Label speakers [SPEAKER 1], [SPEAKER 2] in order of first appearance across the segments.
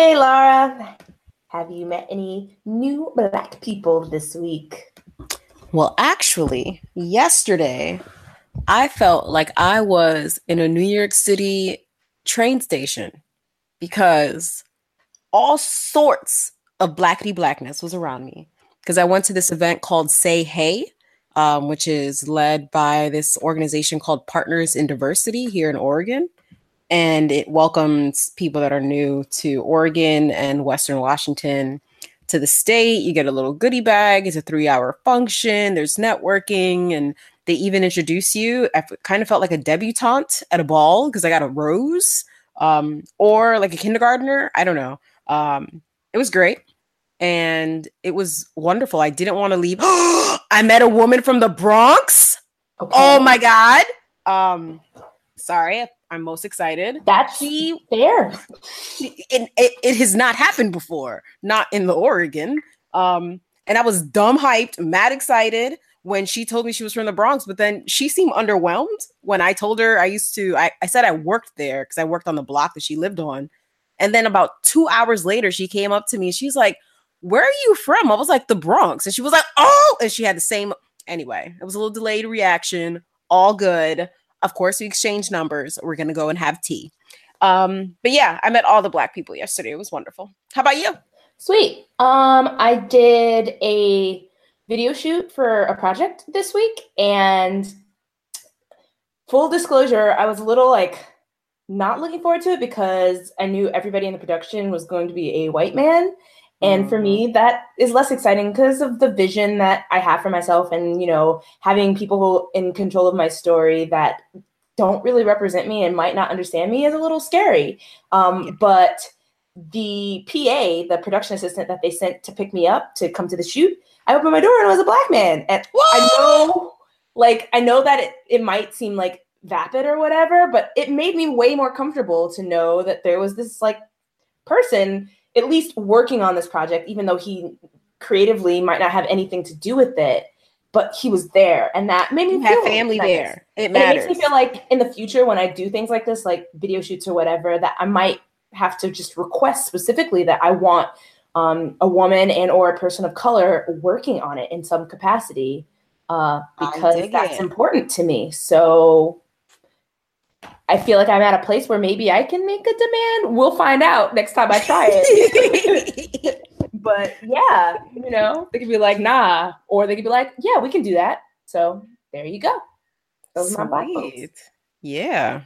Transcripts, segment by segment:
[SPEAKER 1] Hey, Laura. Have you met any new black people this week?
[SPEAKER 2] Well, actually, yesterday I felt like I was in a New York City train station because all sorts of blackity blackness was around me. Because I went to this event called Say Hey, um, which is led by this organization called Partners in Diversity here in Oregon. And it welcomes people that are new to Oregon and Western Washington to the state. You get a little goodie bag. It's a three hour function. There's networking, and they even introduce you. I kind of felt like a debutante at a ball because I got a rose um, or like a kindergartner. I don't know. Um, it was great and it was wonderful. I didn't want to leave. I met a woman from the Bronx. Okay. Oh my god. Um, sorry, I'm most excited.
[SPEAKER 1] That's she fair.
[SPEAKER 2] It, it, it has not happened before, not in the Oregon. Um, and I was dumb hyped, mad excited when she told me she was from the Bronx, but then she seemed underwhelmed when I told her I used to, I, I said I worked there because I worked on the block that she lived on. And then about two hours later, she came up to me. and She's like, Where are you from? I was like, The Bronx. And she was like, Oh, and she had the same. Anyway, it was a little delayed reaction. All good. Of course, we exchange numbers. We're going to go and have tea. Um, but yeah, I met all the black people yesterday. It was wonderful. How about you?
[SPEAKER 1] Sweet. Um, I did a video shoot for a project this week, and full disclosure, I was a little like not looking forward to it because I knew everybody in the production was going to be a white man. And for me, that is less exciting because of the vision that I have for myself and, you know, having people in control of my story that don't really represent me and might not understand me is a little scary. Um, but the PA, the production assistant that they sent to pick me up to come to the shoot, I opened my door and it was a black man. And Whoa! I know, like, I know that it, it might seem like vapid or whatever, but it made me way more comfortable to know that there was this like person at least working on this project, even though he creatively might not have anything to do with it, but he was there, and that made me
[SPEAKER 2] you have family nice. there. It matters.
[SPEAKER 1] And it makes me feel like in the future, when I do things like this, like video shoots or whatever, that I might have to just request specifically that I want um, a woman and or a person of color working on it in some capacity uh, because that's it. important to me. So I feel like I'm at a place where maybe I can make a demand. We'll find out next time I try it. but yeah, you know, they could be like, nah, or they could be like, yeah, we can do that. So there you go.
[SPEAKER 2] Those Sweet. are my black Yeah.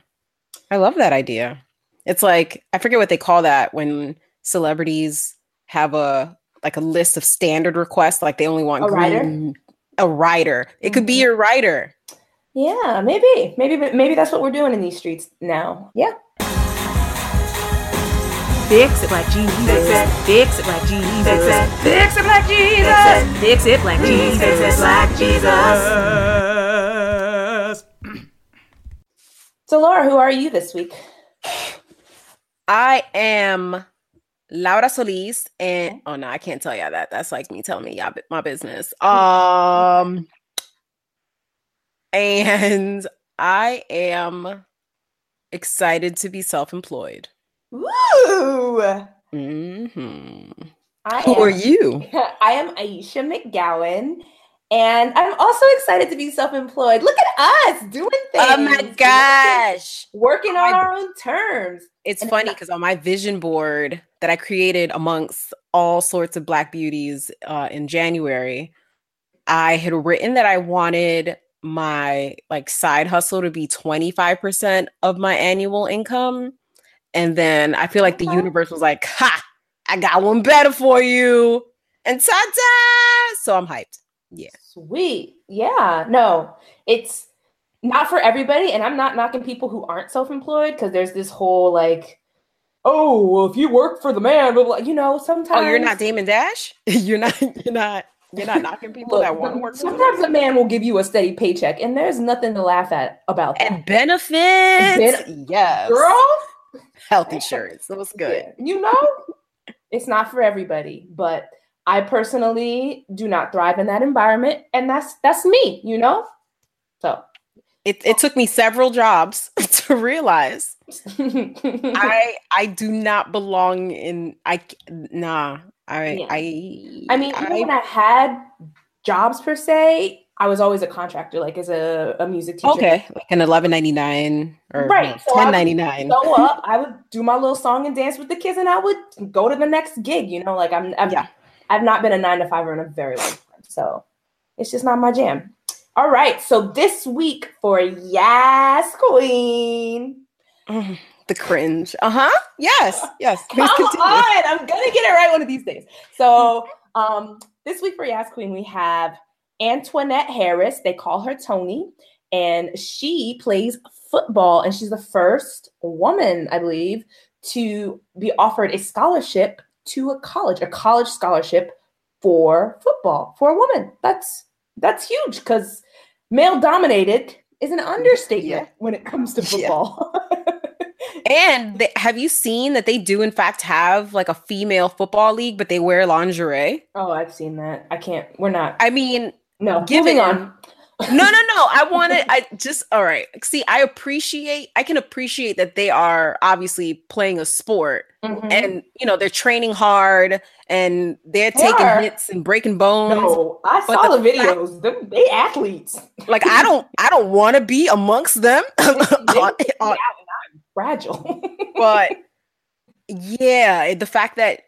[SPEAKER 2] I love that idea. It's like I forget what they call that when celebrities have a like a list of standard requests, like they only want
[SPEAKER 1] a green, rider.
[SPEAKER 2] A rider. It mm-hmm. could be mm-hmm. your rider.
[SPEAKER 1] Yeah, maybe. Maybe maybe that's what we're doing in these streets now. Yeah.
[SPEAKER 3] Fix it like Jesus. Fix it like Jesus. Fix it like Jesus. Fix it like Jesus. Fix it like Jesus.
[SPEAKER 1] So Laura, who are you this week?
[SPEAKER 2] I am Laura Solis and oh no, I can't tell y'all that. That's like me telling me y'all my business. Um and I am excited to be self-employed.
[SPEAKER 1] Woo!
[SPEAKER 2] Mm-hmm. I Who am, are you?
[SPEAKER 1] I am Aisha McGowan, and I'm also excited to be self-employed. Look at us doing things.
[SPEAKER 2] Oh my gosh.
[SPEAKER 1] Working on our own terms.
[SPEAKER 2] It's and funny because on my vision board that I created amongst all sorts of black beauties uh, in January, I had written that I wanted my like side hustle to be 25% of my annual income. And then I feel like the uh-huh. universe was like, ha, I got one better for you. And ta-da! So I'm hyped. Yeah.
[SPEAKER 1] Sweet. Yeah. No, it's not for everybody. And I'm not knocking people who aren't self-employed because there's this whole like, oh, well, if you work for the man, but like, you know, sometimes
[SPEAKER 2] Oh, you're not Damon Dash? you're not you're not you're not knocking people Look, that want to work.
[SPEAKER 1] Sometimes a man will give you a steady paycheck, and there's nothing to laugh at about that.
[SPEAKER 2] And benefits, ben-
[SPEAKER 1] yes, girl,
[SPEAKER 2] health insurance. That was good.
[SPEAKER 1] Yeah. You know, it's not for everybody, but I personally do not thrive in that environment, and that's that's me. You know, so
[SPEAKER 2] it, it took me several jobs to realize I I do not belong in I nah I
[SPEAKER 1] Yeah.
[SPEAKER 2] I
[SPEAKER 1] I mean, even when I had jobs per se, I was always a contractor, like as a, a music teacher.
[SPEAKER 2] okay like an eleven ninety nine or
[SPEAKER 1] Right, so I
[SPEAKER 2] ten
[SPEAKER 1] would
[SPEAKER 2] ninety nine.
[SPEAKER 1] Go up, I would do my little song and dance with the kids, and I would go to the next gig. You know, like I'm, I'm
[SPEAKER 2] Yeah.
[SPEAKER 1] I've not been a nine to fiver in a very long time, so it's just not my jam. All right, so this week for Yes Queen.
[SPEAKER 2] The cringe. Uh huh. Yes. Yes. Please
[SPEAKER 1] Come
[SPEAKER 2] continue.
[SPEAKER 1] on, I'm gonna get it right one of these days. So, um, this week for Yas Queen, we have Antoinette Harris. They call her Tony, and she plays football, and she's the first woman, I believe, to be offered a scholarship to a college, a college scholarship for football for a woman. That's that's huge because male dominated is an understatement
[SPEAKER 2] Yeah.
[SPEAKER 1] when it comes to
[SPEAKER 2] Yeah.
[SPEAKER 1] football.
[SPEAKER 2] And they, have you seen that they do in fact have like a female football league, but they wear lingerie?
[SPEAKER 1] oh, I've seen that. I can't. We're not.
[SPEAKER 2] I mean,
[SPEAKER 1] No,
[SPEAKER 2] Given-
[SPEAKER 1] moving on.
[SPEAKER 2] No, no, no. I want to. I just all right. See, I appreciate. I can appreciate that they are obviously playing a sport,
[SPEAKER 1] Mhm.
[SPEAKER 2] and you know they're training hard, and they're
[SPEAKER 1] They
[SPEAKER 2] taking
[SPEAKER 1] are.
[SPEAKER 2] hits and breaking bones.
[SPEAKER 1] no, I
[SPEAKER 2] but
[SPEAKER 1] saw
[SPEAKER 2] the
[SPEAKER 1] the, videos. Them, they athletes.
[SPEAKER 2] Like I don't. I don't want to be amongst them. On- on-
[SPEAKER 1] I'm fragile.
[SPEAKER 2] but yeah, the fact that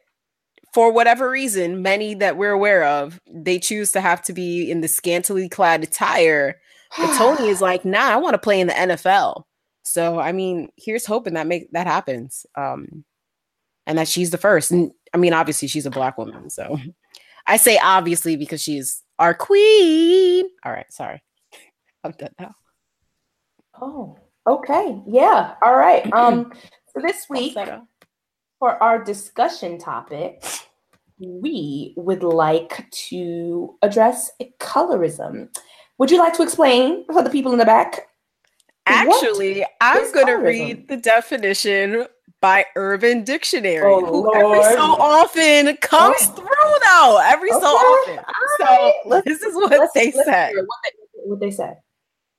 [SPEAKER 2] for whatever reason, many that we're aware of, they choose to have to be in the scantily clad attire. But Tony is like, nah, I want to play in the NFL. So I mean, here's hoping that make that happens. Um, and that she's the first. And I mean, obviously she's a black woman. So I say obviously because she's our queen. All right, sorry. I'm done now.
[SPEAKER 1] oh, okay. Yeah. All right. Um, so this week. For our discussion topic, we would like to address colorism. Would you like to explain for the people in the back?
[SPEAKER 2] Actually, I'm going to read the definition by Urban Dictionary,
[SPEAKER 1] Oh,
[SPEAKER 2] who every so often comes
[SPEAKER 1] Oh.
[SPEAKER 2] through, though. Every so often. So. This is what
[SPEAKER 1] Let's-
[SPEAKER 2] they said.
[SPEAKER 1] What they, what they said.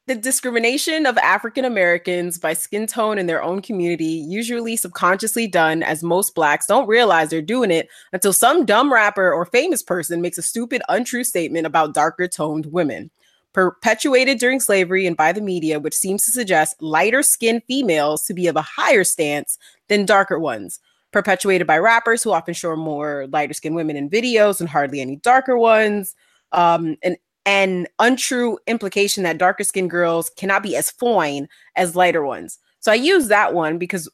[SPEAKER 2] The discrimination of African Americans by skin tone in their own community, usually subconsciously done, as most blacks don't realize they're doing it until some dumb rapper or famous person makes a stupid, untrue statement about darker toned women. Perpetuated during slavery and by the media, which seems to suggest lighter skinned females to be of a higher stance than darker ones. Perpetuated by rappers who often show more lighter skinned women in videos and hardly any darker ones. Um, and an untrue implication that darker skinned girls cannot be as fine as lighter ones. So I use that one because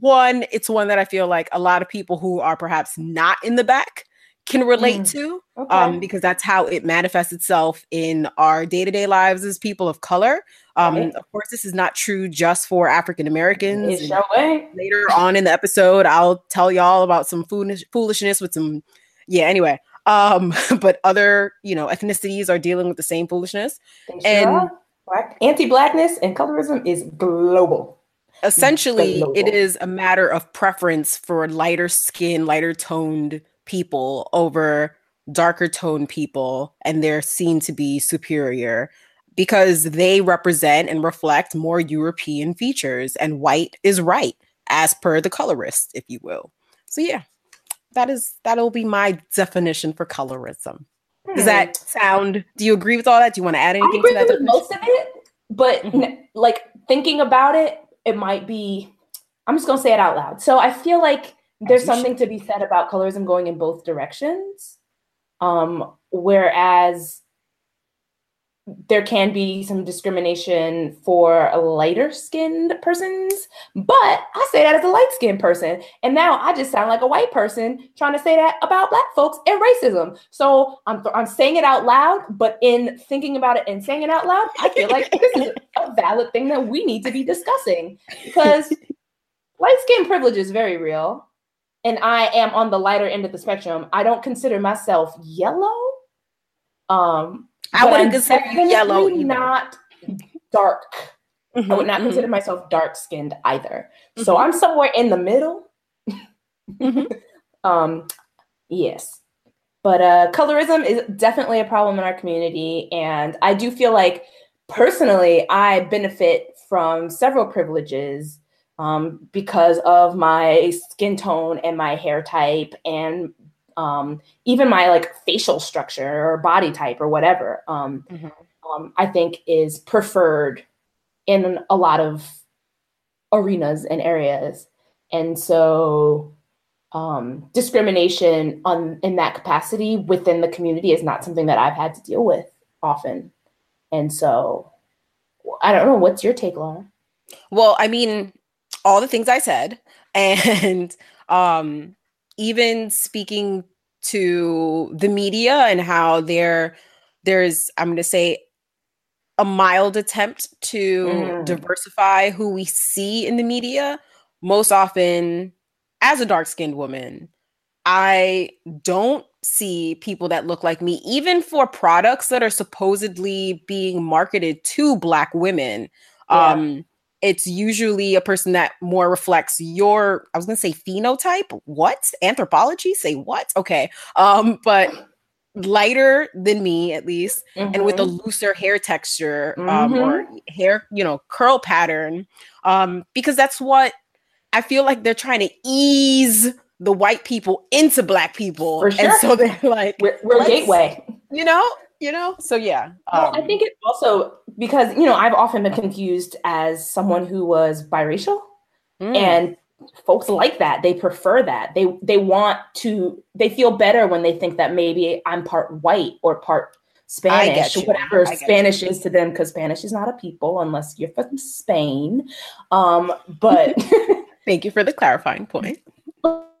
[SPEAKER 2] one, it's one that I feel like a lot of people who are perhaps not in the back can relate
[SPEAKER 1] Mm.
[SPEAKER 2] to
[SPEAKER 1] Okay.
[SPEAKER 2] um, because that's how it manifests itself in our day-to-day lives as people of color. Um,
[SPEAKER 1] Right.
[SPEAKER 2] Of course, this is not true just for African Americans.
[SPEAKER 1] it's your way.
[SPEAKER 2] Later on in the episode, I'll tell y'all about some foolish foolishness with some, yeah. Anyway, um, but other you know ethnicities are dealing with the same foolishness.
[SPEAKER 1] Sure
[SPEAKER 2] And-
[SPEAKER 1] Black anti-blackness and colorism is global.
[SPEAKER 2] essentially it
[SPEAKER 1] global.
[SPEAKER 2] is a matter of preference for lighter skin lighter toned people over darker toned people and they're seen to be superior because they represent and reflect more european features and white is right as per the colorist if you will so yeah that is that'll be my definition for colorism does
[SPEAKER 1] Hmm.
[SPEAKER 2] that sound do you agree with all that do you want to add
[SPEAKER 1] I
[SPEAKER 2] anything to
[SPEAKER 1] agree
[SPEAKER 2] that
[SPEAKER 1] with
[SPEAKER 2] definition?
[SPEAKER 1] most of it, but
[SPEAKER 2] Mhm.
[SPEAKER 1] n- like thinking about it, it might be. I'm just gonna say it out loud. So I feel like there's something to be said about colorism going in both directions. Um, whereas there can be some discrimination for lighter skinned persons, but I say that as a light skinned person. And now I just sound like a white person trying to say that about black folks and racism. So I'm, I'm saying it out loud, but in thinking about it and saying it out loud, I feel like this is a valid thing that we need to be discussing because light skin privilege is very real. And I am on the lighter end of the spectrum. I don't consider myself yellow. Um,
[SPEAKER 2] I wouldn't consider you yellow either.
[SPEAKER 1] Not dark. I would not
[SPEAKER 2] mhm.
[SPEAKER 1] consider myself dark skinned either. So
[SPEAKER 2] Mhm.
[SPEAKER 1] I'm somewhere in the middle.
[SPEAKER 2] Mhm.
[SPEAKER 1] um, yes. But uh, colorism is definitely a problem in our community. And I do feel like personally, I benefit from several privileges um, because of my skin tone and my hair type and um, even my like facial structure or body type or whatever. Um, mm-hmm. um, I think is preferred in a lot of arenas and areas, and so um, discrimination on in that capacity within the community is not something that I've had to deal with often. And so I don't know. What's your take, Laura?
[SPEAKER 2] Well, I mean, all the things I said, and um, even speaking to the media and how there there's I'm going to say a mild attempt to mm. diversify who we see in the media. Most often, as a dark skinned woman, I don't see people that look like me, even for products that are supposedly being marketed to Black women. Yeah. Um, it's usually a person that more reflects your, I was going to say phenotype. What? Anthropology? Say what? Okay. Um, but lighter than me at least mm-hmm. and with a mm-hmm. looser hair texture um, mm-hmm. or hair you know curl pattern um, because that's what i feel like they're trying to ease the white people into black people.
[SPEAKER 1] For sure.
[SPEAKER 2] And so they're like,
[SPEAKER 1] we're, we're a gateway.
[SPEAKER 2] You know, you know. So yeah.
[SPEAKER 1] Um, well, I think it also because you know I've often been confused as someone who was biracial, mm. and folks like that. They prefer that. They they want to. They feel better when they think that maybe I'm part white or part Spanish, whatever Spanish you. is to them, because Spanish is not a people unless you're from Spain. Um, but
[SPEAKER 2] thank you for the clarifying point.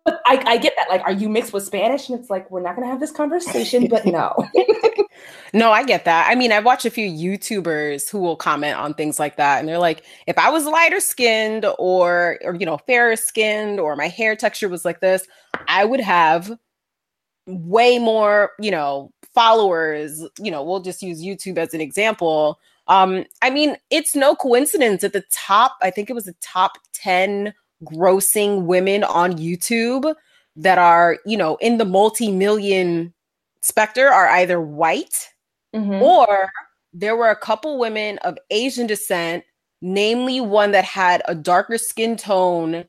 [SPEAKER 1] I, I get that. Like, are you mixed with Spanish? And it's like, we're not going to have this conversation, but no.
[SPEAKER 2] no, I get that. I mean, I've watched a few YouTubers who will comment on things like that. And they're like, if I was lighter skinned or, or, you know, fairer skinned or my hair texture was like this, I would have way more, you know, followers. You know, we'll just use YouTube as an example. Um, I mean, it's no coincidence at the top, I think it was the top 10 grossing women on YouTube that are, you know, in the multi-million specter are either white mm-hmm. or there were a couple women of Asian descent, namely one that had a darker skin tone.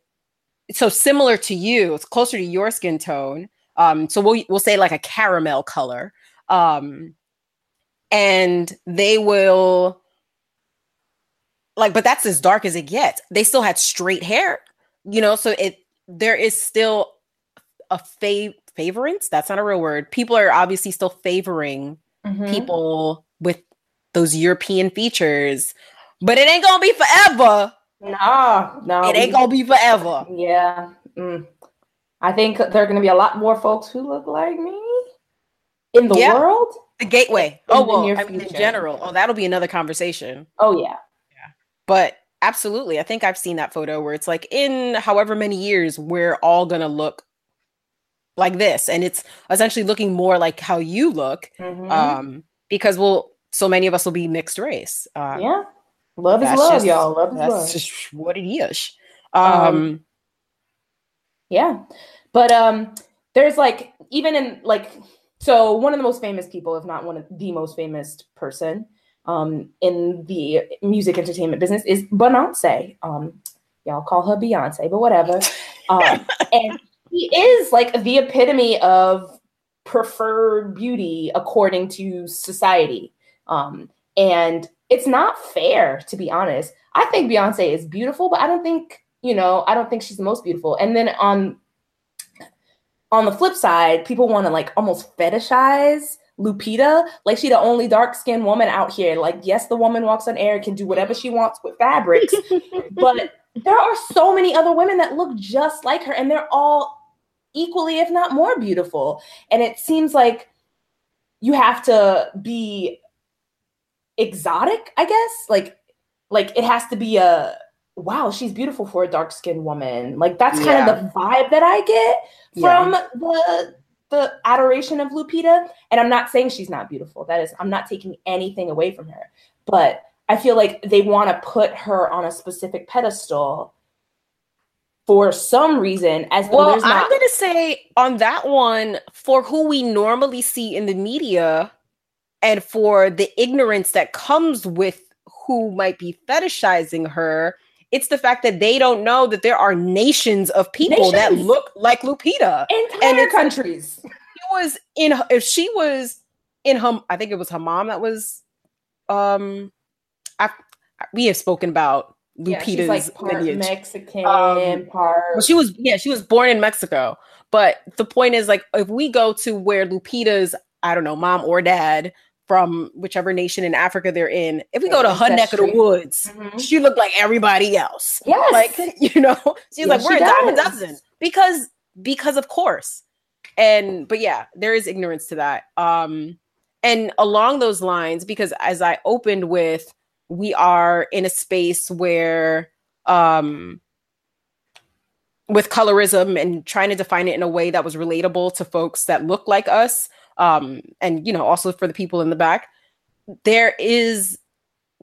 [SPEAKER 2] So similar to you, it's closer to your skin tone. Um, so we'll we'll say like a caramel color. Um, and they will like, but that's as dark as it gets. They still had straight hair you know so it there is still a fav favorance? That's not a real word. People are obviously still favoring mm-hmm. people with those european features but it ain't gonna be forever.
[SPEAKER 1] No no
[SPEAKER 2] it ain't gonna be forever.
[SPEAKER 1] Yeah mm. i think there are gonna be a lot more folks who look like me in the yeah. world?
[SPEAKER 2] The gateway. In oh well I mean, in general. Oh that'll be another conversation.
[SPEAKER 1] Oh yeah
[SPEAKER 2] yeah. But Absolutely. I think I've seen that photo where it's like in however many years we're all going to look like this and it's essentially looking more like how you look mm-hmm. um because we'll so many of us will be mixed race.
[SPEAKER 1] Um, yeah. Love is love, just, y'all. Love is that's love.
[SPEAKER 2] just what it is. Um, um
[SPEAKER 1] yeah. But um there's like even in like so one of the most famous people if not one of the most famous person um, in the music entertainment business is Beyonce. Um, y'all call her Beyonce, but whatever. Um, and he is like the epitome of preferred beauty according to society. Um, and it's not fair, to be honest. I think Beyonce is beautiful, but I don't think, you know, I don't think she's the most beautiful. And then on on the flip side, people want to like almost fetishize Lupita, like she the only dark skinned woman out here. Like, yes, the woman walks on air, and can do whatever she wants with fabrics, but there are so many other women that look just like her, and they're all equally, if not more, beautiful. And it seems like you have to be exotic, I guess. Like, like it has to be a wow, she's beautiful for a dark skinned woman. Like that's kind yeah. of the vibe that I get from yeah. the the adoration of Lupita. And I'm not saying she's not beautiful. That is, I'm not taking anything away from her. But I feel like they want to put her on a specific pedestal for some reason as
[SPEAKER 2] well
[SPEAKER 1] not-
[SPEAKER 2] i'm gonna say on that one for who we normally see in the media and for the ignorance that comes with who might be fetishizing her. It's the fact that they don't know that there are nations of people that look like Lupita.
[SPEAKER 1] Entire
[SPEAKER 2] it's-
[SPEAKER 1] countries.
[SPEAKER 2] She was in if she was in her I think it was her mom that was um I we have spoken about
[SPEAKER 1] Yeah,
[SPEAKER 2] Lupita's
[SPEAKER 1] she's like part
[SPEAKER 2] lineage.
[SPEAKER 1] Mexican,
[SPEAKER 2] Um,
[SPEAKER 1] part.
[SPEAKER 2] Well, she was yeah, she was born in Mexico. But the point is like if we go to where Lupita's, I don't know, mom or dad from whichever nation in Africa they're in, if we go to her neck of the woods,
[SPEAKER 1] Mhm.
[SPEAKER 2] she looked like everybody else.
[SPEAKER 1] Yes.
[SPEAKER 2] Like, you know, she's
[SPEAKER 1] Yes,
[SPEAKER 2] like, we're
[SPEAKER 1] she
[SPEAKER 2] a dime a dozen. Because because of course. And but yeah, there is ignorance to that. Um and along those lines, because as I opened with, we are in a space where um with colorism and trying to define it in a way that was relatable to folks that look like us um and you know also for the people in the back there is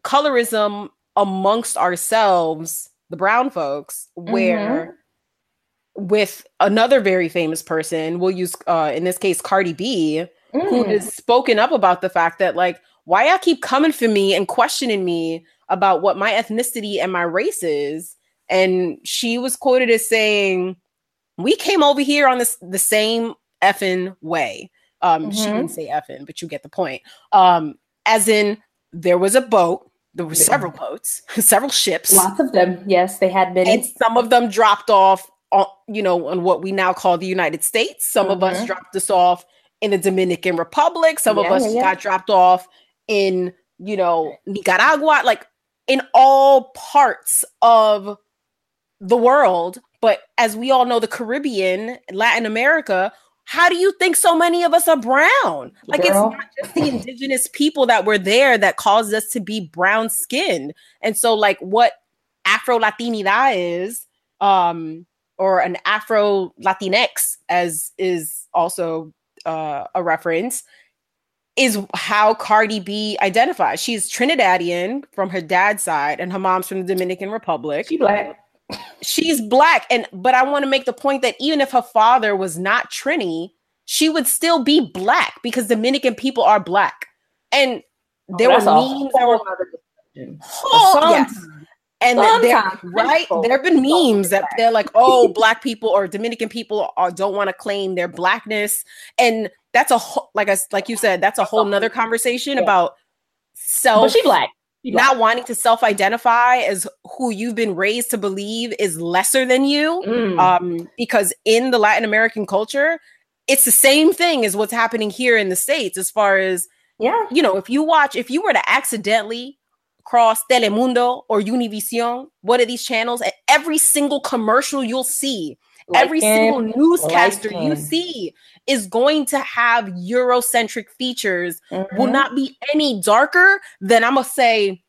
[SPEAKER 2] colorism amongst ourselves the brown folks where with another very famous person we'll use uh in this case cardi b who
[SPEAKER 1] Mm.
[SPEAKER 2] has spoken up about the fact that like why y'all keep coming for me and questioning me about what my ethnicity and my race is? And she was quoted as saying we came over here on this the same effing way um she
[SPEAKER 1] Mhm.
[SPEAKER 2] didn't say effing but you get the point um as in there was a boat there were several boats several ships
[SPEAKER 1] Lots of them. Yes, they had many.
[SPEAKER 2] and some of them dropped off on you know on what we now call the united states some of us
[SPEAKER 1] Mhm.
[SPEAKER 2] dropped us off in the dominican republic some of us
[SPEAKER 1] yeah, yeah.
[SPEAKER 2] got dropped off in you know nicaragua like in all parts of the world but as we all know the caribbean latin america how do you think so many of us are brown like
[SPEAKER 1] Girl.
[SPEAKER 2] it's not just the indigenous people that were there that caused us to be brown skinned and so like what afro latinidad is um or an afro latinx as is also uh, a reference is how cardi b identifies she's trinidadian from her dad's side and her mom's from the dominican republic
[SPEAKER 1] she black.
[SPEAKER 2] She's black and but i want to make the point that even if her father was not trini she would still be black because dominican people are black and oh, there
[SPEAKER 1] Oh,
[SPEAKER 2] were memes that were
[SPEAKER 1] whole oh, other discussion.
[SPEAKER 2] oh, yes. and that there, right there have been memes that they're like oh black people or dominican people are, don't want to claim their blackness and that's a whole like i s- like you said that's a whole nother conversation
[SPEAKER 1] Yeah.
[SPEAKER 2] about self
[SPEAKER 1] But she black. Black.
[SPEAKER 2] not wanting to self-identify as who you've been raised to believe is lesser than you
[SPEAKER 1] Mm.
[SPEAKER 2] um because in the latin american culture it's the same thing as what's happening here in the states as far as
[SPEAKER 1] yeah.
[SPEAKER 2] you know if you watch if you were to accidentally cross telemundo or univision one of these channels and every single commercial you'll see every single newscaster
[SPEAKER 1] light
[SPEAKER 2] you see is going to have eurocentric features will
[SPEAKER 1] Mhm.
[SPEAKER 2] not be any darker than I'm gonna say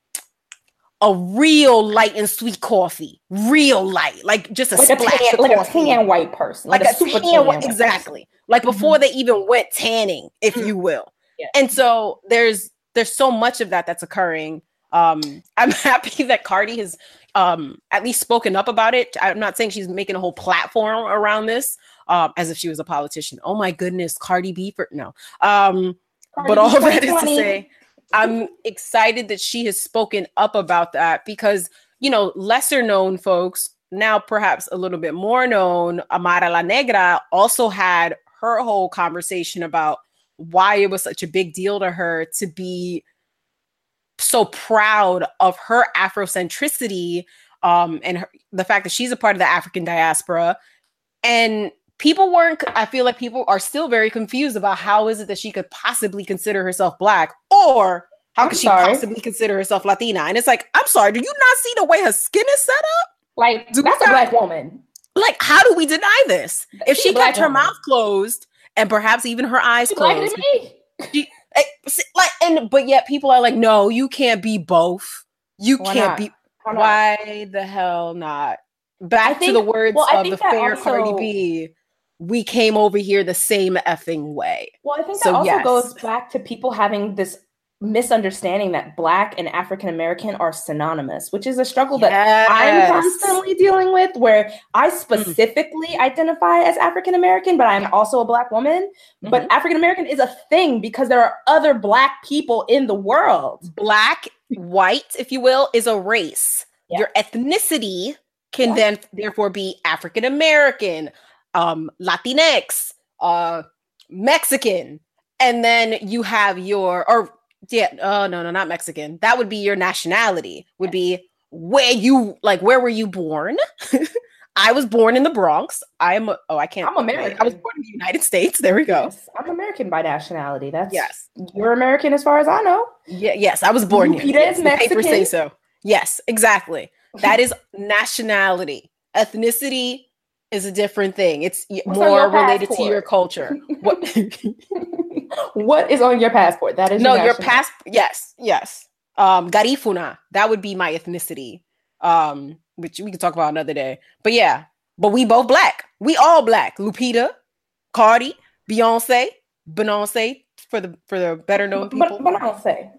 [SPEAKER 2] a real light and sweet coffee, real light, like just a
[SPEAKER 1] like a
[SPEAKER 2] splash
[SPEAKER 1] tan, like a tan white person,
[SPEAKER 2] like, a,
[SPEAKER 1] super
[SPEAKER 2] tan,
[SPEAKER 1] white person.
[SPEAKER 2] exactly, like before they even went tanning, if you will.
[SPEAKER 1] Yeah.
[SPEAKER 2] And so there's there's so much of that that's occurring. Um, I'm happy that Cardi has um at least spoken up about it. I'm not saying she's making a whole platform around this, um, as if she was a politician. Oh my goodness, Cardi B for no. Um, but all that is to say, I'm excited that she has spoken up about that because, you know, lesser known folks, now perhaps a little bit more known, Amara La Negra also had her whole conversation about why it was such a big deal to her to be so proud of her Afrocentricity um, and her, the fact that she's a part of the African diaspora. And people weren't, I feel like people are still very confused about how is it that she could possibly consider herself Black or how
[SPEAKER 1] I'm
[SPEAKER 2] could she possibly consider herself Latina? And it's like, I'm sorry, do you not see the way her skin is set up?
[SPEAKER 1] Like
[SPEAKER 2] Do
[SPEAKER 1] that's a black woman.
[SPEAKER 2] Like, how do we deny this? If she kept her
[SPEAKER 1] woman.
[SPEAKER 2] mouth closed and perhaps even her eyes
[SPEAKER 1] blacker
[SPEAKER 2] closed,
[SPEAKER 1] see,
[SPEAKER 2] Eh, like and but yet people are like no you can't be both you
[SPEAKER 1] Why
[SPEAKER 2] can't
[SPEAKER 1] not?
[SPEAKER 2] be
[SPEAKER 1] Why
[SPEAKER 2] why the hell not back
[SPEAKER 1] think-
[SPEAKER 2] to the words
[SPEAKER 1] well,
[SPEAKER 2] of the fair cardi b we came over here the same effing way
[SPEAKER 1] Well, I think
[SPEAKER 2] So,
[SPEAKER 1] that also
[SPEAKER 2] yes.
[SPEAKER 1] goes back to people having this misunderstanding that black and African American are synonymous, which is a struggle that I'm constantly dealing with where I specifically identify as African American, but I'm also a black woman. But African American is a thing because there are other black people in the world.
[SPEAKER 2] black, white, if you will, is a race.
[SPEAKER 1] Yeah.
[SPEAKER 2] Your ethnicity can
[SPEAKER 1] Yeah.
[SPEAKER 2] then therefore be African American, um, Latinx, uh, Mexican, and then you have your or yeah, oh no, no, not Mexican. That would be your nationality. Would be where you like where were you born? I was born in the Bronx. I am. Oh, I can't.
[SPEAKER 1] I'm American.
[SPEAKER 2] I was born in the United States. There we go.
[SPEAKER 1] Yes, I'm American by nationality. That's
[SPEAKER 2] Yes.
[SPEAKER 1] You're American as far as I know.
[SPEAKER 2] Yeah, yes, I was born here. Yes,
[SPEAKER 1] is
[SPEAKER 2] papers say so. Yes, exactly. That is nationality. Ethnicity is a different thing. It's
[SPEAKER 1] What's
[SPEAKER 2] more related to your culture. What?
[SPEAKER 1] what is on your passport? That is
[SPEAKER 2] no,
[SPEAKER 1] your
[SPEAKER 2] your past. Yes, yes. Um, Garifuna. That would be my ethnicity. Um, which we can talk about another day. But yeah, but we both black. We all black. Lupita, Cardi, Beyonce, Beyonce for the for the better known people.
[SPEAKER 1] But, but I don't say.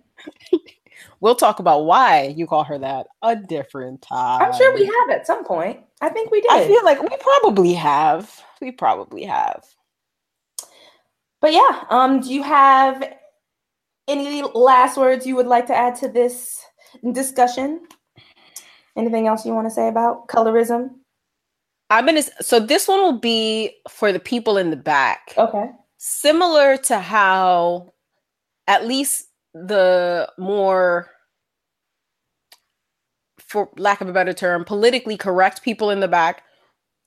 [SPEAKER 2] We'll talk about why you call her that a different time.
[SPEAKER 1] I'm sure we have at some point. I think we did.
[SPEAKER 2] I feel like we probably have. We probably have.
[SPEAKER 1] But yeah, um, do you have any last words you would like to add to this discussion? Anything else you want to say about colorism?
[SPEAKER 2] I'm gonna. So this one will be for the people in the back,
[SPEAKER 1] Okay.
[SPEAKER 2] similar to how, at least the more, for lack of a better term, politically correct people in the back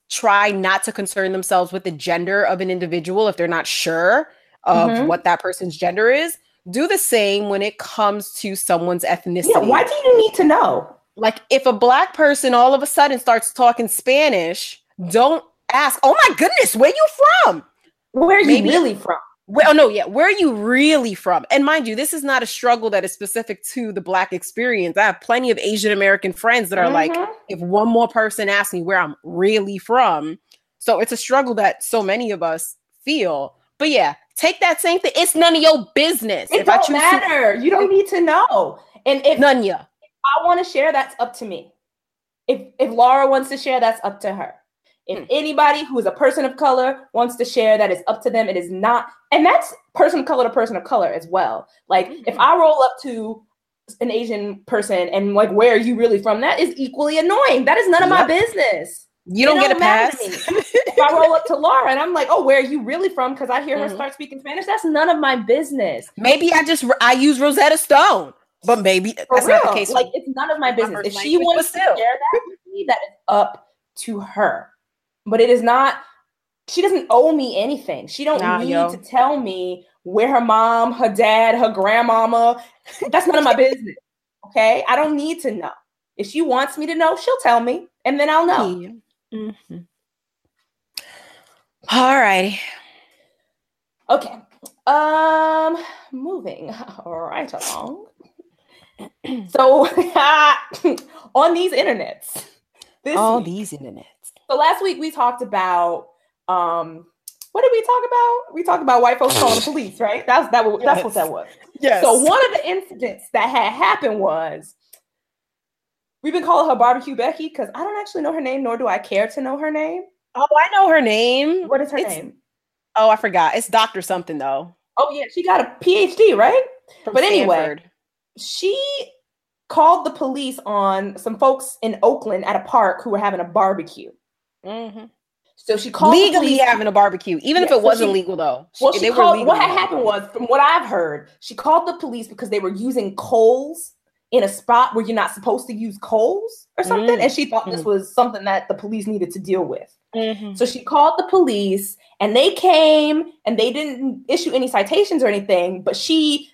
[SPEAKER 2] try not to concern themselves with the gender of an individual if they're not sure of
[SPEAKER 1] Mhm.
[SPEAKER 2] what that person's gender is. Do the same when it comes to someone's ethnicity.
[SPEAKER 1] Yeah. Why do you need to know?
[SPEAKER 2] like if a black person all of a sudden starts talking Spanish, don't ask, "Oh my goodness, where you from?"
[SPEAKER 1] Where are you
[SPEAKER 2] Maybe-
[SPEAKER 1] really from?
[SPEAKER 2] Where, oh no, yeah, where are you really from? And mind you, this is not a struggle that is specific to the black experience. I have plenty of Asian American friends that are like,
[SPEAKER 1] Mhm.
[SPEAKER 2] if one more person asks me where I'm really from, so it's a struggle that so many of us feel. But yeah, take that same thing. It's none of your business.
[SPEAKER 1] it
[SPEAKER 2] if I
[SPEAKER 1] don't
[SPEAKER 2] choose to,
[SPEAKER 1] matter. you don't need to know. And if
[SPEAKER 2] none ya.
[SPEAKER 1] I want to share, that's up to me. If if Laura wants to share, that's up to her. If
[SPEAKER 2] Hmm.
[SPEAKER 1] anybody who is a person of color wants to share, that is up to them. It is not, and that's person of color to person of color as well. Like if
[SPEAKER 2] Mhm.
[SPEAKER 1] I roll up to an Asian person and like, where are you really from? That is equally annoying. That is none of my business.
[SPEAKER 2] You
[SPEAKER 1] It
[SPEAKER 2] don't get a
[SPEAKER 1] don't
[SPEAKER 2] pass.
[SPEAKER 1] If I roll up to Laura and I'm like, oh, where are you really from? Because I hear her
[SPEAKER 2] Mhm.
[SPEAKER 1] start speaking Spanish. That's none of my business.
[SPEAKER 2] Maybe I just I use Rosetta Stone, but maybe
[SPEAKER 1] For
[SPEAKER 2] that's
[SPEAKER 1] real.
[SPEAKER 2] not the case.
[SPEAKER 1] Like it's none of my business. If she wants to share that that is up to her. But it is not. She doesn't owe me anything. She don't
[SPEAKER 2] Nah,
[SPEAKER 1] need
[SPEAKER 2] yo.
[SPEAKER 1] to tell me where her mom, her dad, her grandmama. That's none of my business. Okay, I don't need to know. If she wants me to know, she'll tell me, and then I'll know.
[SPEAKER 2] Yeah. Mhm. All righty.
[SPEAKER 1] Okay. Um, moving right along. so on these internets, this
[SPEAKER 2] All
[SPEAKER 1] week-
[SPEAKER 2] these internets.
[SPEAKER 1] So last week we talked about um what did we talk about? We talked about white folks calling the police, right? That's that was, that's what that was.
[SPEAKER 2] Yes.
[SPEAKER 1] So one of the incidents that had happened was we've been calling her barbecue Becky because I don't actually know her name, nor do I care to know her name.
[SPEAKER 2] oh, I know her name.
[SPEAKER 1] What is her
[SPEAKER 2] It's-
[SPEAKER 1] name?
[SPEAKER 2] Oh, I forgot. It's Doctor something though.
[SPEAKER 1] Oh yeah, she got a PhD, right?
[SPEAKER 2] from
[SPEAKER 1] But anyway,
[SPEAKER 2] Stanford.
[SPEAKER 1] She called the police on some folks in Oakland at a park who were having a barbecue.
[SPEAKER 2] Mhm.
[SPEAKER 1] So she called the
[SPEAKER 2] legally
[SPEAKER 1] police-
[SPEAKER 2] having a barbecue, even if it
[SPEAKER 1] so
[SPEAKER 2] wasn't
[SPEAKER 1] she-
[SPEAKER 2] legal though.
[SPEAKER 1] Well, she
[SPEAKER 2] they were
[SPEAKER 1] called. What had happened was, from what I've heard, she called the police because they were using coals in a spot where you're not supposed to use coals or something,
[SPEAKER 2] Mm.
[SPEAKER 1] and she thought this was something that the police needed to deal with.
[SPEAKER 2] Mhm.
[SPEAKER 1] So she called the police, and they came, and they didn't issue any citations or anything, but she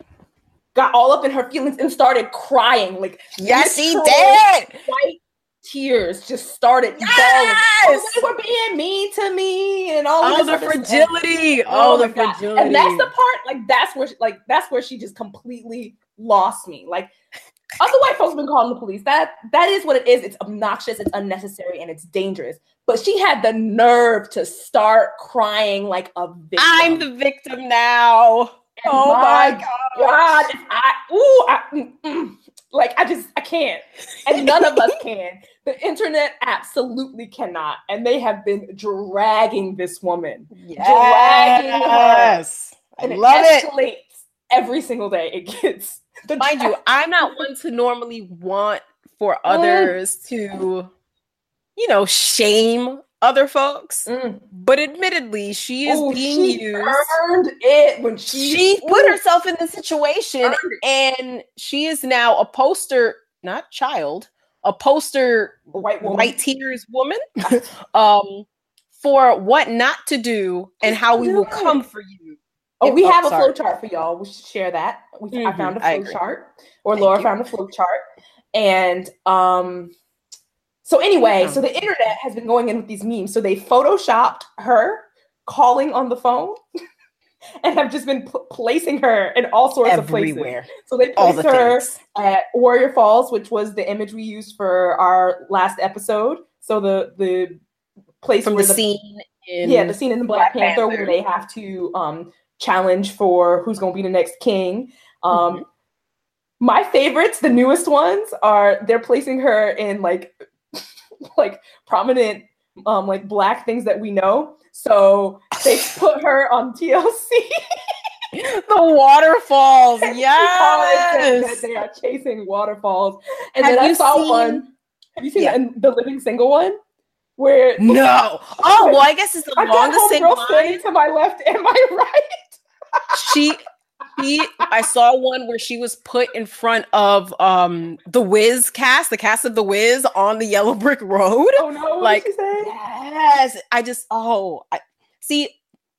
[SPEAKER 1] got all up in her feelings and started crying, like
[SPEAKER 2] Yes, she did.
[SPEAKER 1] white tears just started falling.
[SPEAKER 2] Oh, yes.
[SPEAKER 1] Oh, they were being mean to me, and all of
[SPEAKER 2] Oh, the fragility.
[SPEAKER 1] Oh
[SPEAKER 2] Oh, the
[SPEAKER 1] God.
[SPEAKER 2] fragility.
[SPEAKER 1] And that's the part, like that's where, she, like that's where she just completely lost me. Like other white folks have been calling the police. That that is what it is. It's obnoxious, it's unnecessary, and it's dangerous. But she had the nerve to start crying like a victim.
[SPEAKER 2] I'm the victim now.
[SPEAKER 1] And
[SPEAKER 2] Oh
[SPEAKER 1] my God, I ooh, I, mm, mm, like I just I can't, and none of us can. The internet absolutely cannot, and they have been dragging this woman, dragging her.
[SPEAKER 2] Yes. I
[SPEAKER 1] and
[SPEAKER 2] love
[SPEAKER 1] it
[SPEAKER 2] it.
[SPEAKER 1] escalates every single day. It gets the
[SPEAKER 2] Mind you, I'm not one to normally want for others to, you know, shame other folks.
[SPEAKER 1] Mm.
[SPEAKER 2] But admittedly, she is
[SPEAKER 1] Ooh,
[SPEAKER 2] being
[SPEAKER 1] she
[SPEAKER 2] used.
[SPEAKER 1] earned it when she
[SPEAKER 2] She put herself in this situation and she is now a poster, not child, a poster
[SPEAKER 1] white woman.
[SPEAKER 2] white tears woman um for what not to do and how we will come for you.
[SPEAKER 1] Oh,
[SPEAKER 2] If-
[SPEAKER 1] we
[SPEAKER 2] oh,
[SPEAKER 1] have a
[SPEAKER 2] sorry.
[SPEAKER 1] flow chart for y'all. We should share that. We, I
[SPEAKER 2] Mhm,
[SPEAKER 1] found a flow chart, or
[SPEAKER 2] Thank
[SPEAKER 1] Laura
[SPEAKER 2] you.
[SPEAKER 1] found a flow chart. And um, so anyway, so the internet has been going in with these memes. So they photoshopped her calling on the phone, and have just been pl- placing her in all sorts of places.
[SPEAKER 2] Everywhere.
[SPEAKER 1] So they placed
[SPEAKER 2] the
[SPEAKER 1] her
[SPEAKER 2] things.
[SPEAKER 1] at Warrior Falls, which was the image we used for our last episode. So the the place
[SPEAKER 2] From
[SPEAKER 1] where
[SPEAKER 2] the scene in
[SPEAKER 1] yeah, the scene in the Black,
[SPEAKER 2] Black
[SPEAKER 1] Panther,
[SPEAKER 2] Panther.
[SPEAKER 1] where they have to um challenge for who's going to be the next king. Um
[SPEAKER 2] Mm-hmm.
[SPEAKER 1] my favorites, the newest ones are they're placing her in like like prominent um like black things that we know. So they put her on TLC.
[SPEAKER 2] the waterfalls. Yes.
[SPEAKER 1] they are chasing waterfalls. And
[SPEAKER 2] Have
[SPEAKER 1] then I saw
[SPEAKER 2] seen-
[SPEAKER 1] one. Have you seen
[SPEAKER 2] Yeah.
[SPEAKER 1] the, the living single one? Where
[SPEAKER 2] No. Oh, well, I guess it's along the same line.
[SPEAKER 1] to my left and my right.
[SPEAKER 2] she she I saw one where she was put in front of um the Wiz cast, the cast of the Wiz on the yellow brick road.
[SPEAKER 1] Oh no! What
[SPEAKER 2] Like,
[SPEAKER 1] did she say?
[SPEAKER 2] Yes. I just oh I see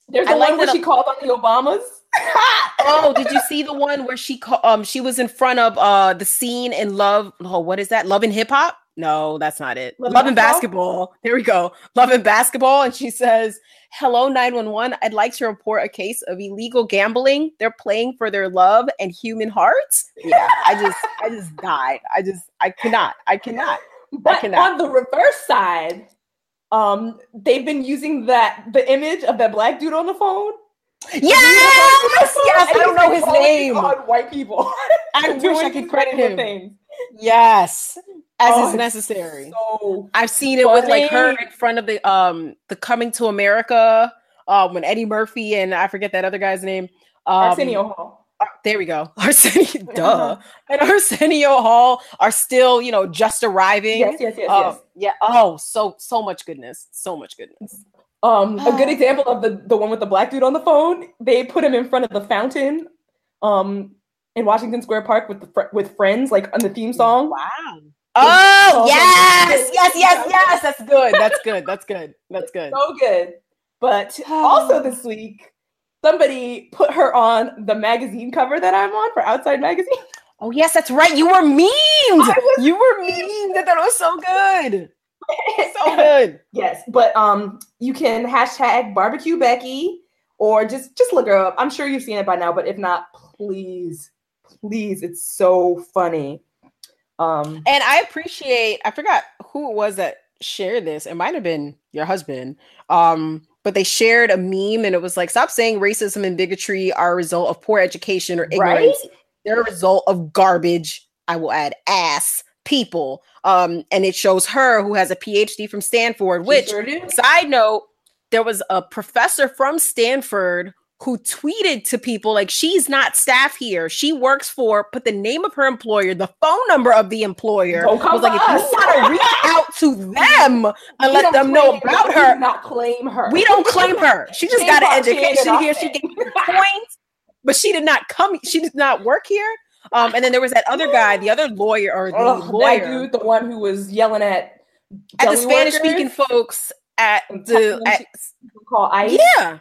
[SPEAKER 1] There's
[SPEAKER 2] I
[SPEAKER 1] the
[SPEAKER 2] like
[SPEAKER 1] one where she called on the Obamas.
[SPEAKER 2] oh did you see the one where she ca- um she was in front of uh the scene in love oh what is that love and hip hop no that's not it.
[SPEAKER 1] Love
[SPEAKER 2] love,
[SPEAKER 1] and
[SPEAKER 2] and basketball. There we go. Love and basketball. And she says hello 911 i'd like to report a case of illegal gambling. They're playing for their love and human hearts. Yeah. I just i just died. I just i cannot i cannot
[SPEAKER 1] But
[SPEAKER 2] cannot.
[SPEAKER 1] on the reverse side, um, they've been using that the image of that black dude on the phone.
[SPEAKER 2] yes! Yes! I don't know his name.
[SPEAKER 1] On white people.
[SPEAKER 2] i wish i could credit him.
[SPEAKER 1] Things.
[SPEAKER 2] yes as
[SPEAKER 1] Oh,
[SPEAKER 2] is necessary
[SPEAKER 1] So
[SPEAKER 2] I've seen it with like her in front of the um the Coming to America um when Eddie Murphy and I forget that other guy's name. Um,
[SPEAKER 1] Arsenio Hall.
[SPEAKER 2] uh, there we go. Arsenio, duh. And Arsenio Hall are still, you know, just arriving.
[SPEAKER 1] Yes, yes, yes,
[SPEAKER 2] Um,
[SPEAKER 1] yes.
[SPEAKER 2] Yeah. Oh, so so much goodness. So much goodness.
[SPEAKER 1] Um, a good example of the the one with the black dude on the phone. They put him in front of the fountain, um, in Washington Square Park with the fr- with friends, like on the theme song.
[SPEAKER 2] Wow. Oh yes,
[SPEAKER 1] yes,
[SPEAKER 2] yes, yes, yes. That's good. That's good. That's good. That's good.
[SPEAKER 1] so good. But also this week, somebody put her on the magazine cover that I'm on for Outside Magazine.
[SPEAKER 2] Oh yes, that's right. You were memed. You were memed. That that was so good. So good.
[SPEAKER 1] yes, but um, you can hashtag barbecue Becky or just just look her up. I'm sure you've seen it by now, but if not, please, please, it's so funny. Um,
[SPEAKER 2] And I appreciate, I forgot who it was that shared this. It might have been your husband. Um, but they shared a meme and it was like, stop saying racism and bigotry are a result of poor education or ignorance.
[SPEAKER 1] right?
[SPEAKER 2] They're a result of garbage. I will add ass people. Um, and it shows her who has a PhD from Stanford, which
[SPEAKER 1] sure.
[SPEAKER 2] Side note, there was a professor from Stanford who tweeted to people like she's not staff here. She works for put the name of her employer, the phone number of the employer. Was like if
[SPEAKER 1] us.
[SPEAKER 2] you want to reach out to them and
[SPEAKER 1] We
[SPEAKER 2] let them know about
[SPEAKER 1] we
[SPEAKER 2] her.
[SPEAKER 1] Not claim her.
[SPEAKER 2] We don't claim her. She just got an education here. She gave points, but she did not come. She did not work here. Um, and then there was that other guy, the other lawyer or the lawyer
[SPEAKER 1] dude, the one who was yelling at
[SPEAKER 2] at the Spanish speaking folks at the at,
[SPEAKER 1] call ICE
[SPEAKER 2] yeah.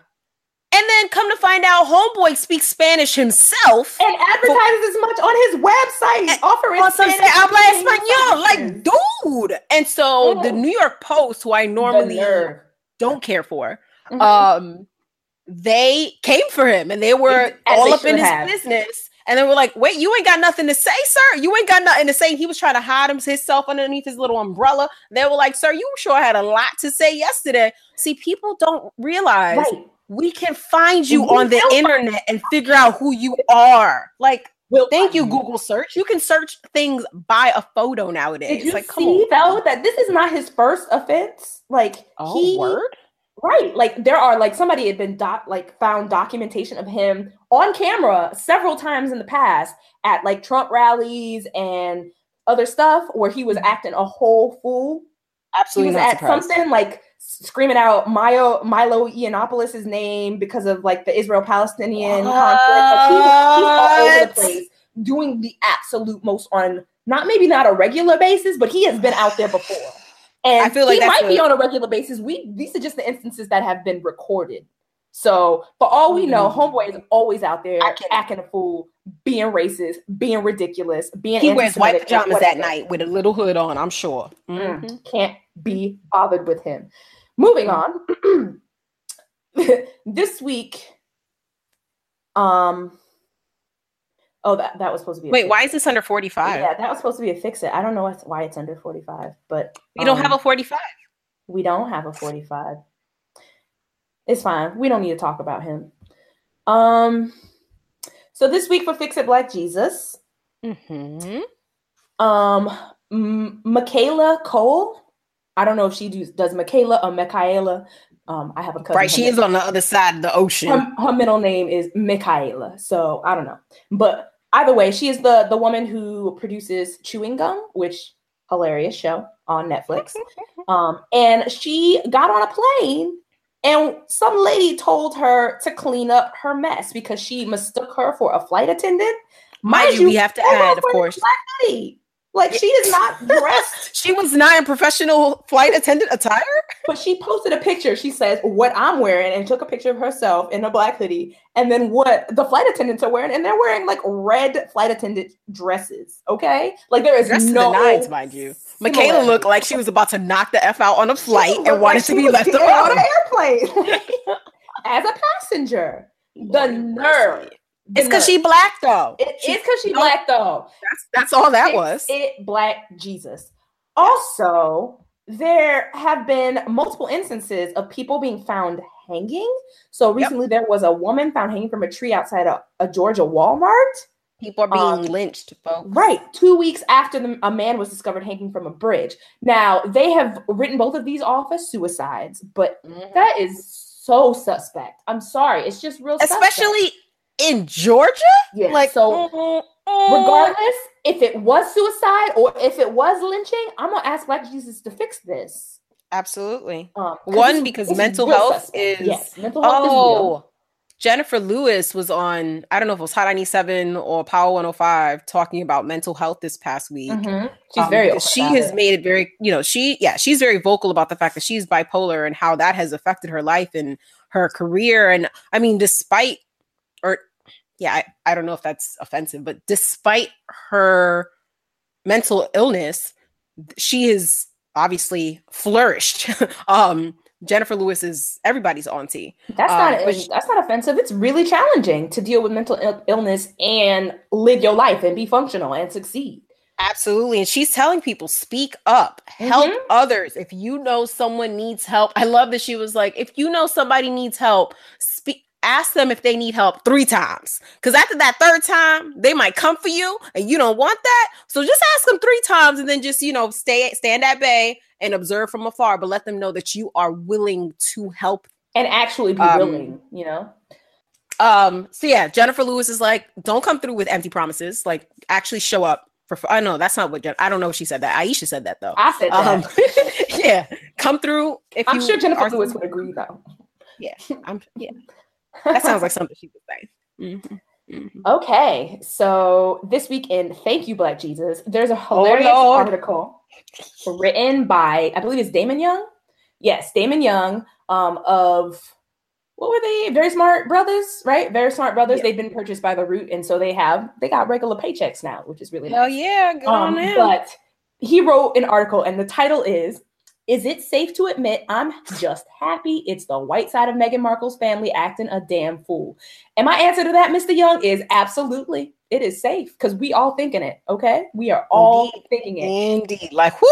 [SPEAKER 2] And then come to find out, homeboy speaks Spanish himself.
[SPEAKER 1] and advertises as much on his website, offering
[SPEAKER 2] on some
[SPEAKER 1] Spanish
[SPEAKER 2] habla español, like dude. And so the
[SPEAKER 1] Mm.
[SPEAKER 2] New York Post, who I normally don't care for,
[SPEAKER 1] Mhm.
[SPEAKER 2] um, they came for him and they were
[SPEAKER 1] as
[SPEAKER 2] all up in his
[SPEAKER 1] have.
[SPEAKER 2] business. And they were like, "Wait, you ain't got nothing to say, sir. You ain't got nothing to say." He was trying to hide himself underneath his little umbrella. They were like, "Sir, you sure had a lot to say yesterday." See, people don't realize
[SPEAKER 1] right.
[SPEAKER 2] We can find you on the internet and figure out who you are. Like,
[SPEAKER 1] Will
[SPEAKER 2] thank you, Google search. You can search things by a photo nowadays.
[SPEAKER 1] Did you
[SPEAKER 2] like,
[SPEAKER 1] see though that this is not his first offense? Like
[SPEAKER 2] Oh,
[SPEAKER 1] he
[SPEAKER 2] word?
[SPEAKER 1] right, like there are like somebody had been doc like found documentation of him on camera several times in the past at like Trump rallies and other stuff where he was mm-hmm. acting a whole fool. He
[SPEAKER 2] Absolutely
[SPEAKER 1] was
[SPEAKER 2] not
[SPEAKER 1] at
[SPEAKER 2] surprised.
[SPEAKER 1] something like screaming out Milo Milo Yiannopoulos' name because of like the Israel Palestinian conflict. Like he was, he's all over the place doing the absolute most on not maybe not a regular basis, but he has been out there before. And
[SPEAKER 2] I feel like
[SPEAKER 1] he might be on a regular basis. We these are just the instances that have been recorded. So for all we know,
[SPEAKER 2] Mm.
[SPEAKER 1] homeboy is always out there acting a fool, being racist, being ridiculous, being
[SPEAKER 2] He wears white pajamas at night with a little hood on, I'm sure.
[SPEAKER 1] Mm,
[SPEAKER 2] Mhm.
[SPEAKER 1] can't be bothered with him. Moving on. this week, um, oh that that was supposed to be.
[SPEAKER 2] Wait, why is this under 45?
[SPEAKER 1] Yeah, that was supposed to be a fix it. I don't know why it's under forty five, but
[SPEAKER 2] We don't have
[SPEAKER 1] um,
[SPEAKER 2] a 45.
[SPEAKER 1] we don't have a forty five. It's fine. We don't need to talk about him. Um, so this week for Fix It Black Jesus,
[SPEAKER 2] Mm-hmm.
[SPEAKER 1] um, M- Michaela Coel. I don't know if she do, does Michaela or Michaela. Um, I have a cousin.
[SPEAKER 2] Right, she
[SPEAKER 1] her
[SPEAKER 2] is on the other side of the ocean.
[SPEAKER 1] her, her middle name is Michaela. So I don't know. But either way, she is the the woman who produces Chewing Gum, which hilarious show on Netflix. um, and she got on a plane and some lady told her to clean up her mess because she mistook her for a flight attendant.
[SPEAKER 2] Mind you, we have to add, of course.
[SPEAKER 1] black lady. Like she is not dressed
[SPEAKER 2] She was not in professional flight attendant attire.
[SPEAKER 1] But she posted a picture. She says what I'm wearing and took a picture of herself in a black hoodie, and then what the flight attendants are wearing, and they're wearing like red flight attendant dresses. Okay, like there is
[SPEAKER 2] Dressed to
[SPEAKER 1] no
[SPEAKER 2] the nines, mind you. Michaela
[SPEAKER 1] similarity.
[SPEAKER 2] looked like she was about to knock the f out on a flight and wanted
[SPEAKER 1] like
[SPEAKER 2] to be left
[SPEAKER 1] getting on
[SPEAKER 2] alone.
[SPEAKER 1] an airplane as a passenger. The nerve.
[SPEAKER 2] It's because she black though.
[SPEAKER 1] It-
[SPEAKER 2] She-
[SPEAKER 1] it's because she black though.
[SPEAKER 2] That's that's all that
[SPEAKER 1] Fix
[SPEAKER 2] was.
[SPEAKER 1] It Black Jesus. Also, there have been multiple instances of people being found hanging. So recently, there was a woman found hanging from a tree outside a, a Georgia Walmart.
[SPEAKER 2] People are being
[SPEAKER 1] Um,
[SPEAKER 2] lynched, folks.
[SPEAKER 1] Right, two weeks after the, a man was discovered hanging from a bridge. Now they have written both of these off as suicides, but
[SPEAKER 2] Mhm.
[SPEAKER 1] that is so suspect. I'm sorry, it's just real. suspect.
[SPEAKER 2] Especially in Georgia.
[SPEAKER 1] yeah.
[SPEAKER 2] Like
[SPEAKER 1] so, regardless if it was suicide or if it was lynching, I'm gonna ask Black Jesus to fix this.
[SPEAKER 2] Absolutely.
[SPEAKER 1] Um, 'cause
[SPEAKER 2] One,
[SPEAKER 1] it's-
[SPEAKER 2] because
[SPEAKER 1] it's
[SPEAKER 2] mental health
[SPEAKER 1] suspect.
[SPEAKER 2] is-
[SPEAKER 1] yes, mental health is.
[SPEAKER 2] Oh, Jennifer Lewis was on, I don't know if it was Hot 97 or Power 105 talking about mental health this past week.
[SPEAKER 1] Mhm. She's
[SPEAKER 2] Um,
[SPEAKER 1] very.
[SPEAKER 2] she has
[SPEAKER 1] it.
[SPEAKER 2] made it very, you know, she, yeah, she's very vocal about the fact that she's bipolar and how that has affected her life and her career. And I mean, despite, or yeah, I, I don't know if that's offensive, but despite her mental illness, she has obviously flourished. um, Jennifer Lewis is everybody's auntie.
[SPEAKER 1] That's
[SPEAKER 2] um,
[SPEAKER 1] not
[SPEAKER 2] but she-
[SPEAKER 1] that's not offensive. It's really challenging to deal with mental Ill- illness and live your life and be functional and succeed.
[SPEAKER 2] Absolutely. And she's telling people, speak up, help
[SPEAKER 1] Mhm.
[SPEAKER 2] others. If you know someone needs help, I love that she was like, if you know somebody needs help. Ask them if they need help three times. Because after that third time, they might come for you and you don't want that. So just ask them three times and then just, you know, stay stand at bay and observe from afar, but let them know that you are willing to help
[SPEAKER 1] And actually be
[SPEAKER 2] Um,
[SPEAKER 1] willing, you know.
[SPEAKER 2] um, so yeah, Jennifer Lewis is like, don't come through with empty promises. Like, actually show up for. I know that's not what Jen- I don't know if she said that. Aisha said that though.
[SPEAKER 1] I said that.
[SPEAKER 2] Um, yeah, come through. If
[SPEAKER 1] I'm sure Jennifer Lewis would agree though.
[SPEAKER 2] Yeah, I'm, yeah, that sounds like something she would say. Mhm, mhm.
[SPEAKER 1] Okay, so this weekend, thank you, Black Jesus. There's a hilarious
[SPEAKER 2] Oh,
[SPEAKER 1] article written by, I believe it's Damon Young. Yes, Damon Young um, of what were they? Very Smart Brothas, right? Very Smart Brothas.
[SPEAKER 2] Yeah.
[SPEAKER 1] They've been purchased by the Root, and so they have they got regular paychecks now, which is really
[SPEAKER 2] Hell
[SPEAKER 1] nice.
[SPEAKER 2] yeah, good on
[SPEAKER 1] Um,
[SPEAKER 2] them.
[SPEAKER 1] but he wrote an article, and the title is Is it safe to admit I'm just happy it's the white side of Meghan Markle's family acting a damn fool? And my answer to that, Mr. Young, is absolutely. it is safe because we all thinking it. Okay, we are all
[SPEAKER 2] Indeed.
[SPEAKER 1] thinking it.
[SPEAKER 2] Indeed. Like, whoo,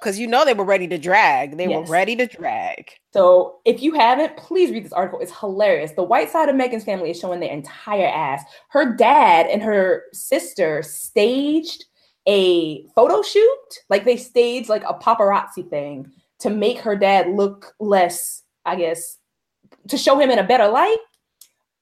[SPEAKER 2] because you know they were ready to drag. They were ready to drag.
[SPEAKER 1] So if you haven't, please read this article. It's hilarious. The white side of Megan's family is showing their entire ass. Her dad and her sister staged a photo shoot. Like they staged like a paparazzi thing to make her dad look less, I guess, to show him in a better light.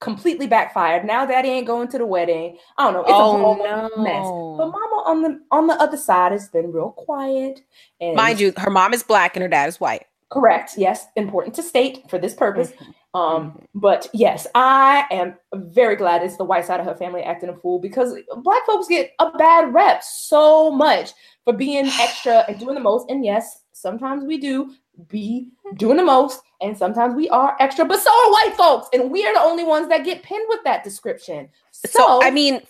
[SPEAKER 1] Completely backfired. Now daddy ain't going to the wedding. I don't know. It's a whole mess. But mama on the on the other side has been real quiet. And
[SPEAKER 2] Mind you, her mom is black and her dad is white.
[SPEAKER 1] Correct. Yes, important to state for this purpose.
[SPEAKER 2] Mm-hmm.
[SPEAKER 1] Um, but yes, I am very glad it's the white side of her family acting a fool because black folks get a bad rep so much for being extra and doing the most. And yes, sometimes we do be doing the most, and sometimes we are extra, but so are white folks, and we are the only ones that get pinned with that description. So,
[SPEAKER 2] So, I mean,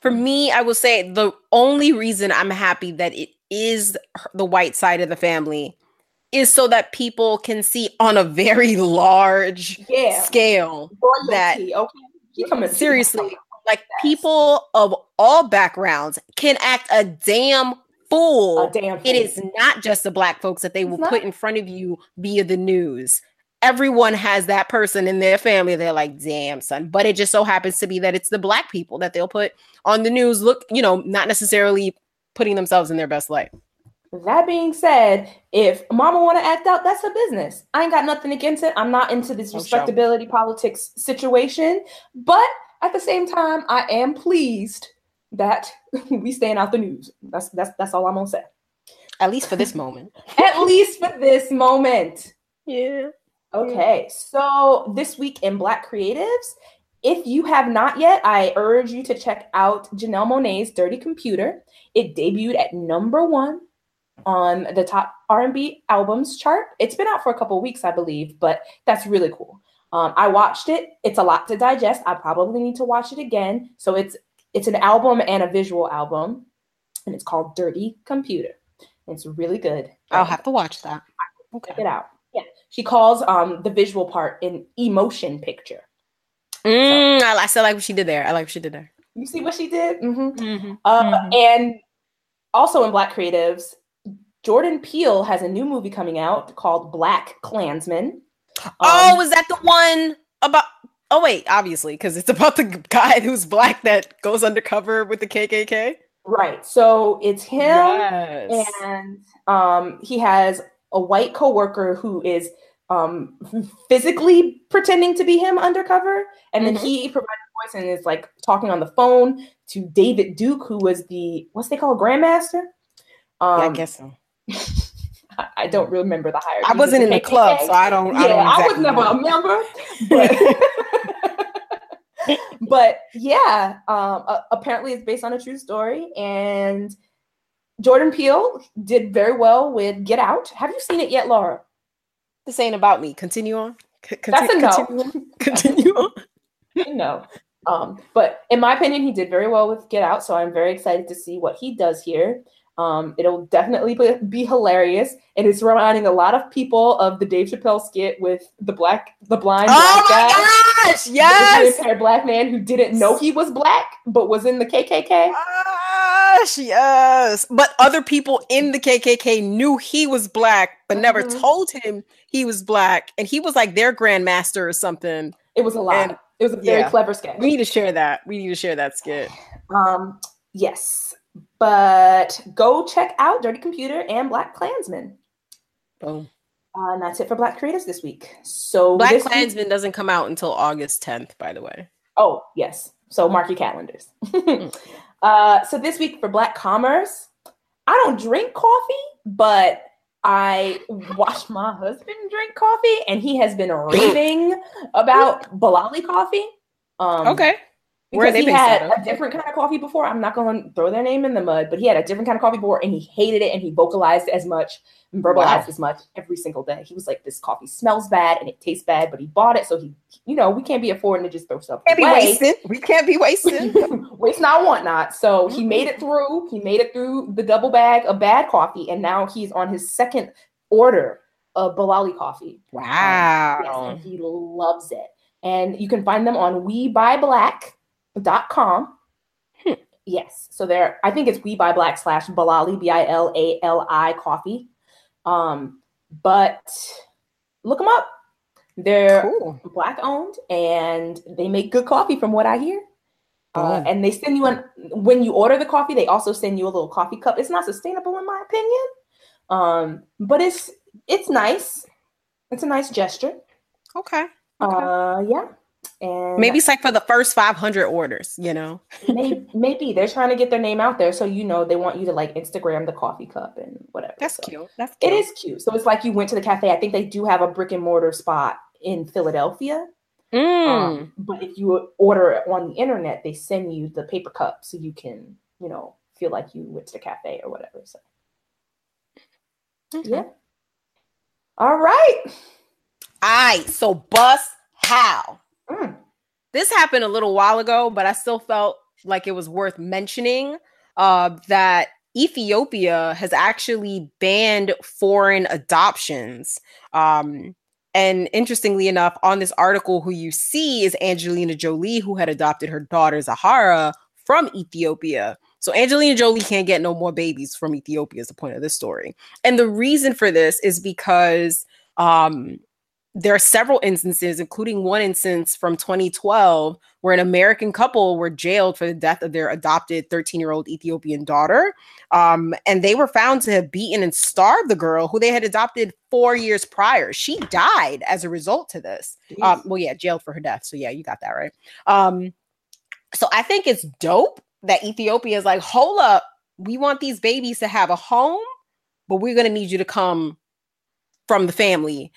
[SPEAKER 2] for me, I will say the only reason I'm happy that it is the white side of the family is so that people can see on a very large
[SPEAKER 1] yeah,
[SPEAKER 2] scale that-
[SPEAKER 1] okay.
[SPEAKER 2] Seriously like people of all backgrounds can act a damn fool.
[SPEAKER 1] A damn
[SPEAKER 2] it is not just the black folks that they
[SPEAKER 1] It's
[SPEAKER 2] will
[SPEAKER 1] not.
[SPEAKER 2] put in front of you via the news. Everyone has that person in their family. They're like damn son. But it just so happens to be that it's the black people that they'll put on the news look you know not necessarily putting themselves in their best light
[SPEAKER 1] That being said, if mama want to act out, that's her business. I ain't got nothing against it. I'm not into this respectability politics situation, but at the same time, I am pleased that we staying out the news. That's that's that's all I'm gonna say.
[SPEAKER 2] at least for this moment
[SPEAKER 1] At least for this moment.
[SPEAKER 2] yeah
[SPEAKER 1] Okay, so this week in Black Creatives, if you have not yet, I urge you to check out Janelle Monáe's Dirty Computer. It debuted at number one on the top R&B albums chart. It's been out for a couple weeks, I believe, but that's really cool. Um, I watched it. It's a lot to digest. I probably need to watch it again. So it's it's an album and a visual album, and it's called Dirty Computer. It's really good.
[SPEAKER 2] i'll have to watch that
[SPEAKER 1] check it out. Yeah, she calls um the visual part an emotion picture.
[SPEAKER 2] mm, I, I still like what she did there i like what she did there
[SPEAKER 1] You see what she did? hmm
[SPEAKER 2] mm-hmm.
[SPEAKER 1] Uh,
[SPEAKER 2] Mhm.
[SPEAKER 1] And also in Black Creatives, Jordan Peele has a new movie coming out called Black Klansman.
[SPEAKER 2] oh,
[SPEAKER 1] Um,
[SPEAKER 2] is that the one about? Oh wait, obviously, because it's about the guy who's black that goes undercover with the KKK.
[SPEAKER 1] right. So it's him,
[SPEAKER 2] Yes.
[SPEAKER 1] and um, he has a white coworker who is um, physically pretending to be him undercover, and then
[SPEAKER 2] Mhm.
[SPEAKER 1] he provides a voice and is like talking on the phone to David Duke, who was the what's they call Grandmaster. Um,
[SPEAKER 2] yeah, I guess so.
[SPEAKER 1] I, don't remember the hierarchy.
[SPEAKER 2] I wasn't in the club, so I don't.
[SPEAKER 1] yeah,
[SPEAKER 2] I, don't
[SPEAKER 1] I, was never
[SPEAKER 2] know.
[SPEAKER 1] a member, but but yeah, um, uh, apparently it's based on a true story, and Jordan Peele did very well with Get Out. Have you seen it yet, Laura?
[SPEAKER 2] This ain't about me. Continue on. C-
[SPEAKER 1] That's a
[SPEAKER 2] conti-
[SPEAKER 1] no.
[SPEAKER 2] Continue on. Continue on.
[SPEAKER 1] no. Um, but in my opinion, he did very well with Get Out, so I'm very excited to see what he does here. Um, it'll definitely be, be hilarious, and it's reminding a lot of people of the Dave Chappelle skit with the black, the blind
[SPEAKER 2] Oh
[SPEAKER 1] black guy.
[SPEAKER 2] my gosh!
[SPEAKER 1] the
[SPEAKER 2] Yes.
[SPEAKER 1] impaired black man who didn't know he was black but was in the KKK.
[SPEAKER 2] Gosh, yes. But other people in the KKK knew he was black, but never
[SPEAKER 1] Mhm.
[SPEAKER 2] told him he was black, and he was like their grandmaster or something.
[SPEAKER 1] It was a lot.
[SPEAKER 2] And-
[SPEAKER 1] it was a very
[SPEAKER 2] yeah.
[SPEAKER 1] clever skit.
[SPEAKER 2] We need to share that. We need to share that skit.
[SPEAKER 1] Um, yes, but go check out Dirty Computer and Black Klansman.
[SPEAKER 2] Boom.
[SPEAKER 1] Uh, and that's it for Black Creators this week. So
[SPEAKER 2] Black
[SPEAKER 1] this week-
[SPEAKER 2] Klansman doesn't come out until August 10th, by the way.
[SPEAKER 1] Oh, yes. So mark your calendars. uh, so this week for Black Commerce, I don't drink coffee, but I watched my husband drink coffee, and he has been raving about Bilali coffee. Um,
[SPEAKER 2] Okay. Where
[SPEAKER 1] Because
[SPEAKER 2] they
[SPEAKER 1] he had a different kind of coffee before. I'm not going to throw their name in the mud, but he had a different kind of coffee before, and he hated it, and he vocalized as much and verbalized
[SPEAKER 2] Wow.
[SPEAKER 1] as much every single day. He was like, "This coffee smells bad and it tastes bad," but he bought it, so he, you know, we can't be affording to just throw stuff
[SPEAKER 2] Can't be
[SPEAKER 1] away.
[SPEAKER 2] wasting. We can't be wasting.
[SPEAKER 1] Waste not, want not. So he mm-hmm. made it through. He made it through the double bag of bad coffee, and now he's on his second order of Bilali coffee. Um, yes,
[SPEAKER 2] wow.
[SPEAKER 1] and he loves it. And you can find them on WeBuyBlack.com.
[SPEAKER 2] Hmm.
[SPEAKER 1] Yes. So there, I think it's We Buy Black slash Bilali, B I L A L I coffee. Um, but look them up. They're
[SPEAKER 2] Cool.
[SPEAKER 1] black owned and they make good coffee from what I hear. Uh, and they send you an when you order the coffee, they also send you a little coffee cup. It's not sustainable in my opinion. Um, but it's it's nice. It's a nice gesture.
[SPEAKER 2] Okay.
[SPEAKER 1] Uh yeah. And
[SPEAKER 2] Maybe it's like for the first 500 orders, you know?
[SPEAKER 1] maybe, maybe they're trying to get their name out there. So you know they want you to like Instagram the coffee cup and whatever.
[SPEAKER 2] That's
[SPEAKER 1] So
[SPEAKER 2] cute. That's
[SPEAKER 1] It
[SPEAKER 2] cute.
[SPEAKER 1] is cute. So it's like you went to the cafe. I think they do have a brick and mortar spot in Philadelphia.
[SPEAKER 2] Mm.
[SPEAKER 1] Um, but if you order it on the internet, they send you the paper cup so you can, you know, feel like you went to the cafe or whatever. So
[SPEAKER 2] Okay.
[SPEAKER 1] yeah. All right.
[SPEAKER 2] All right. So, bus how?
[SPEAKER 1] Mm.
[SPEAKER 2] This happened a little while ago, but I still felt like it was worth mentioning uh, that Ethiopia has actually banned foreign adoptions. Um, and interestingly enough, on this article, who you see is Angelina Jolie, who had adopted her daughter Zahara from Ethiopia. So Angelina Jolie can't get no more babies from Ethiopia, is the point of this story. And the reason for this is because um, there are several instances, including one instance from 2012, where an American couple were jailed for the death of their adopted 13 year old Ethiopian daughter. Um, and they were found to have beaten and starved the girl who they had adopted four years prior. She died as a result to this. Um, well, yeah, jailed for her death. So, yeah, you got that right. Um, so, I think it's dope that Ethiopia is like, hold up, we want these babies to have a home, but we're going to need you to come from the family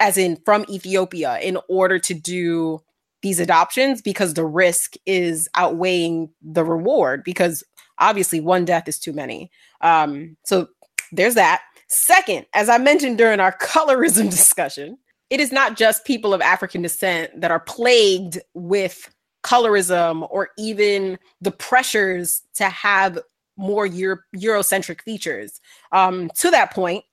[SPEAKER 2] as in from Ethiopia, in order to do these adoptions because the risk is outweighing the reward because obviously one death is too many. Um, so there's that. Second, as I mentioned during our colorism discussion, it is not just people of African descent that are plagued with colorism or even the pressures to have more Euro- Eurocentric features. Um, to that point,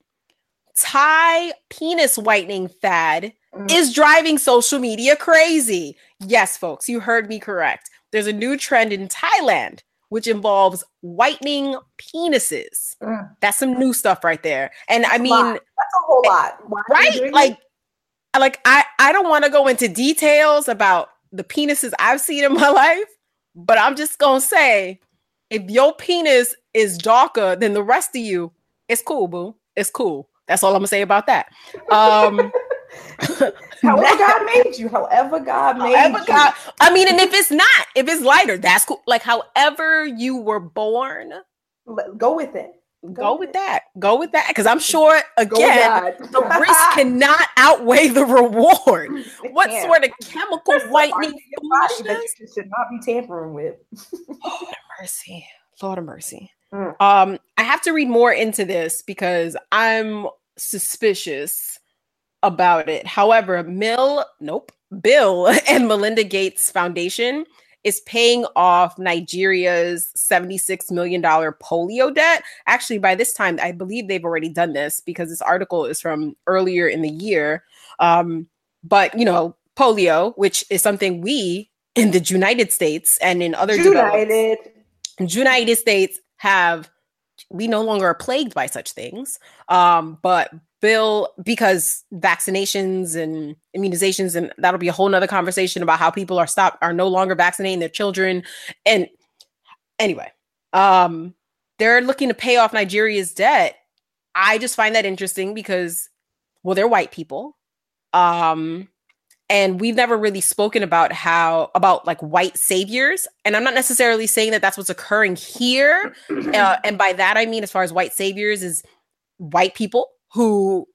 [SPEAKER 2] Thai penis whitening fad
[SPEAKER 1] Mm.
[SPEAKER 2] is driving social media crazy. Yes, folks, you heard me correct. There's a new trend in Thailand which involves whitening penises.
[SPEAKER 1] Mm.
[SPEAKER 2] That's some new stuff right there. And I mean,
[SPEAKER 1] lot. That's a whole lot. Why
[SPEAKER 2] right? Like? Like I I don't want to go into details about the penises I've seen in my life, but I'm just gonna say, if your penis is darker than the rest of you, it's cool, boo. It's cool. That's all I'm gonna say about that. Um,
[SPEAKER 1] however God made you, however God made
[SPEAKER 2] however
[SPEAKER 1] you.
[SPEAKER 2] God, I mean, and if it's not, if it's lighter, that's cool. Like however you were born,
[SPEAKER 1] go with it.
[SPEAKER 2] go with that. Go with that, because I'm sure again the risk cannot outweigh the reward.
[SPEAKER 1] It
[SPEAKER 2] What
[SPEAKER 1] can't.
[SPEAKER 2] sort of chemical
[SPEAKER 1] There's
[SPEAKER 2] whitening
[SPEAKER 1] that you should not be tampering with.
[SPEAKER 2] Lord of mercy. Lord of mercy.
[SPEAKER 1] Mm.
[SPEAKER 2] Um, I have to read more into this because I'm suspicious about it. However, Mill, nope, Bill and Melinda Gates Foundation is paying off Nigeria's $76 million polio debt. Actually, by this time, I believe they've already done this because this article is from earlier in the year. Um, but you know, polio, which is something we in the United States and in other
[SPEAKER 1] United.
[SPEAKER 2] United States have we no longer are plagued by such things. Um, but Bill, because vaccinations and immunizations, and that'll be a whole nother conversation about how people are stopped are no longer vaccinating their children. And anyway, um, they're looking to pay off Nigeria's debt. I just find that interesting because, well, they're white people. Um, and we've never really spoken about how about like white saviors. And i'm not necessarily saying that that's what's occurring here. Uh, and by that i mean as far as white saviors is white people who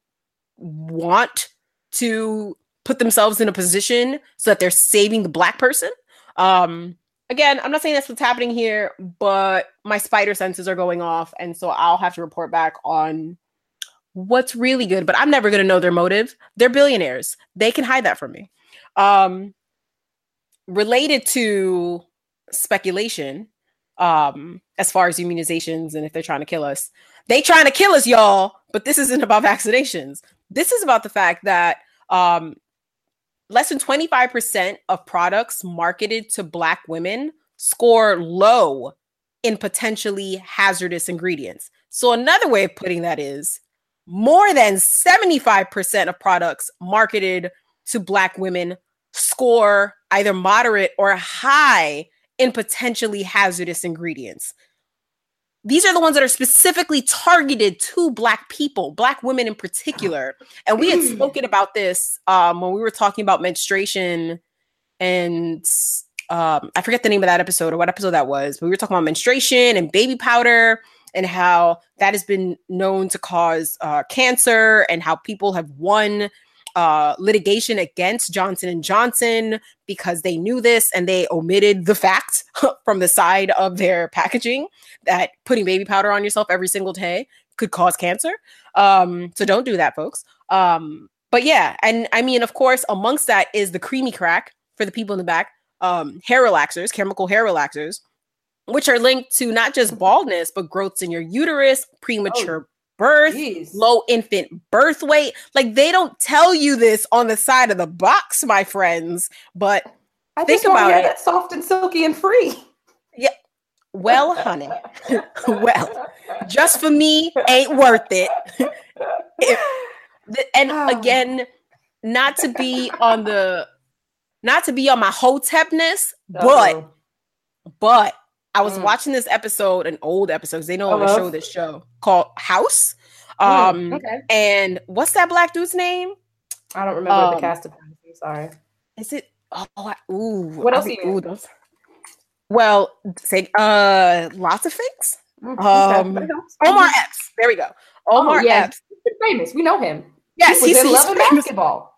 [SPEAKER 2] want to put themselves in a position so that they're saving the black person. Um again i'm not saying that's what's happening here but my spider senses are going off. And so i'll have to report back on what's really good but i'm never going to know their motive they're billionaires. They can hide that from me. Um related to speculation um as far as immunizations and if they're trying to kill us they trying to kill us y'all but this isn't about vaccinations. This is about the fact that um less than 25% of products marketed to black women score low in potentially hazardous ingredients. So, another way of putting that is more than 75% of products marketed to Black women score either moderate or high in potentially hazardous ingredients. These are the ones that are specifically targeted to Black people, Black women in particular. And we had spoken about this um, when we were talking about menstruation and um, I forget the name of that episode or what episode that was, but we were talking about menstruation and baby powder and how that has been known to cause uh, cancer and how people have won uh, litigation against Johnson and Johnson because they knew this and they omitted the fact from the side of their packaging that putting baby powder on yourself every single day could cause cancer. Um, so don't do that, folks. Um, but yeah, and I mean, of course, amongst that is the creamy crack for the people in the back um, hair relaxers, chemical hair relaxers, which are linked to not just baldness, but growths in your uterus, premature oh, birth, geez. low infant birth weight. Like they don't tell you this on the side of the box, my friends. But
[SPEAKER 1] I think about it. Soft and silky and free.
[SPEAKER 2] Yeah. Well, honey. well, just for me, ain't worth it. it and ah. again, not to be on the not to be on my hotepness, but but I was mm. watching this episode, an old episode. Because they know to show this show called House. Mm, um, mm, okay. and what's that black dude's name?
[SPEAKER 1] I don't remember um, the cast of. Sorry.
[SPEAKER 2] Is it? Oh, I, ooh.
[SPEAKER 1] What else? I, ooh, those,
[SPEAKER 2] well, say uh, lots of things. Mm, um, okay. Omar Epps. There we go. Oh, Omar oh, yeah. Epps.
[SPEAKER 1] He's famous. We know him.
[SPEAKER 2] Yes,
[SPEAKER 1] he he's, in he's Love and Basketball.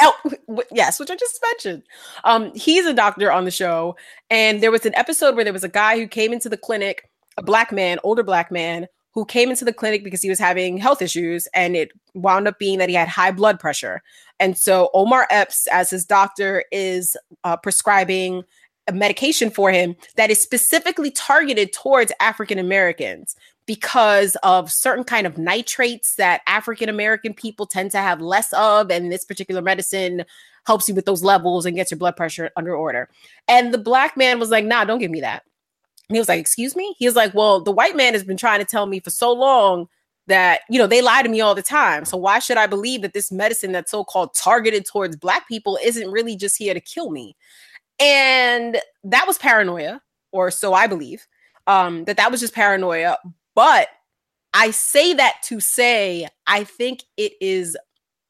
[SPEAKER 2] Oh, yes, which I just mentioned. Um, he's a doctor on the show, and there was an episode where there was a guy who came into the clinic, a black man, older black man, who came into the clinic because he was having health issues, and it wound up being that he had high blood pressure. And so Omar Epps, as his doctor, is uh, prescribing a medication for him that is specifically targeted towards African Americans because of certain kind of nitrates that African American people tend to have less of and this particular medicine helps you with those levels and gets your blood pressure under order. And the black man was like, "Nah, don't give me that." And he was like, "Excuse me?" He was like, "Well, the white man has been trying to tell me for so long that, you know, they lie to me all the time. So why should I believe that this medicine that's so-called targeted towards black people isn't really just here to kill me?" And that was paranoia, or so I believe. Um, that that was just paranoia. But I say that to say, I think it is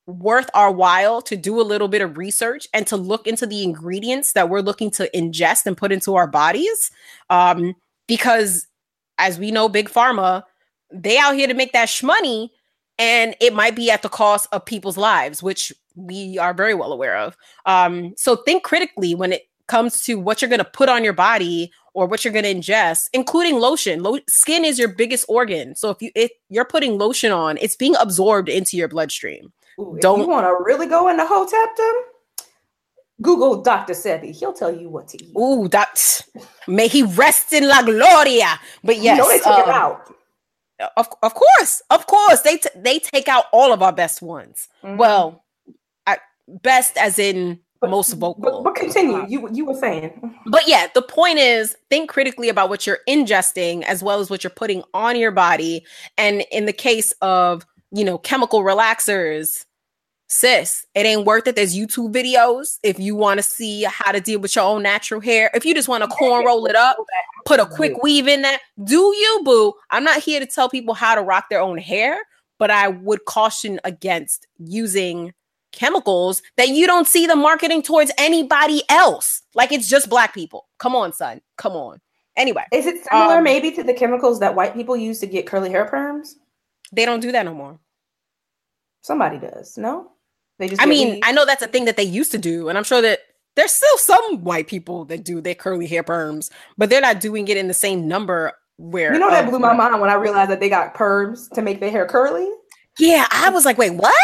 [SPEAKER 2] worth our while to do a little bit of research and to look into the ingredients that we're looking to ingest and put into our bodies. Um, because as we know, Big Pharma, they out here to make that shmoney, and it might be at the cost of people's lives, which we are very well aware of. Um, so think critically when it comes to what you're going to put on your body or what you're going to ingest, including lotion. Lo- skin is your biggest organ. So if you if you're putting lotion on, it's being absorbed into your bloodstream.
[SPEAKER 1] Ooh, Don't you want to really go into hotepdom? Google Dr. Sebi. He'll tell you what to eat.
[SPEAKER 2] Ooh, that may he rest in la gloria. But yes,
[SPEAKER 1] you know they took um, him out.
[SPEAKER 2] Of, of course, of course, they t- they take out all of our best ones. Mm-hmm. Well, I, best as in but, most vocal.
[SPEAKER 1] But, but, continue. You you were saying.
[SPEAKER 2] But yeah, the point is think critically about what you're ingesting as well as what you're putting on your body. And in the case of, you know, chemical relaxers, sis, it ain't worth it. There's YouTube videos if you want to see how to deal with your own natural hair. If you just want to corn roll it up, put a quick weave in that, do you, boo. I'm not here to tell people how to rock their own hair, but I would caution against using chemicals that you don't see the marketing towards anybody else. Like it's just black people. Come on, son. Come on. Anyway,
[SPEAKER 1] is it similar um, maybe to the chemicals that white people use to get curly hair perms?
[SPEAKER 2] They don't do that no more.
[SPEAKER 1] Somebody does. No,
[SPEAKER 2] they just. I mean, weed. I know that's a thing that they used to do, and I'm sure that there's still some white people that do their curly hair perms, but they're not doing it in the same number. Where
[SPEAKER 1] you know that blew my mind when I realized that they got perms to make their hair curly.
[SPEAKER 2] Yeah, I was like, wait, what?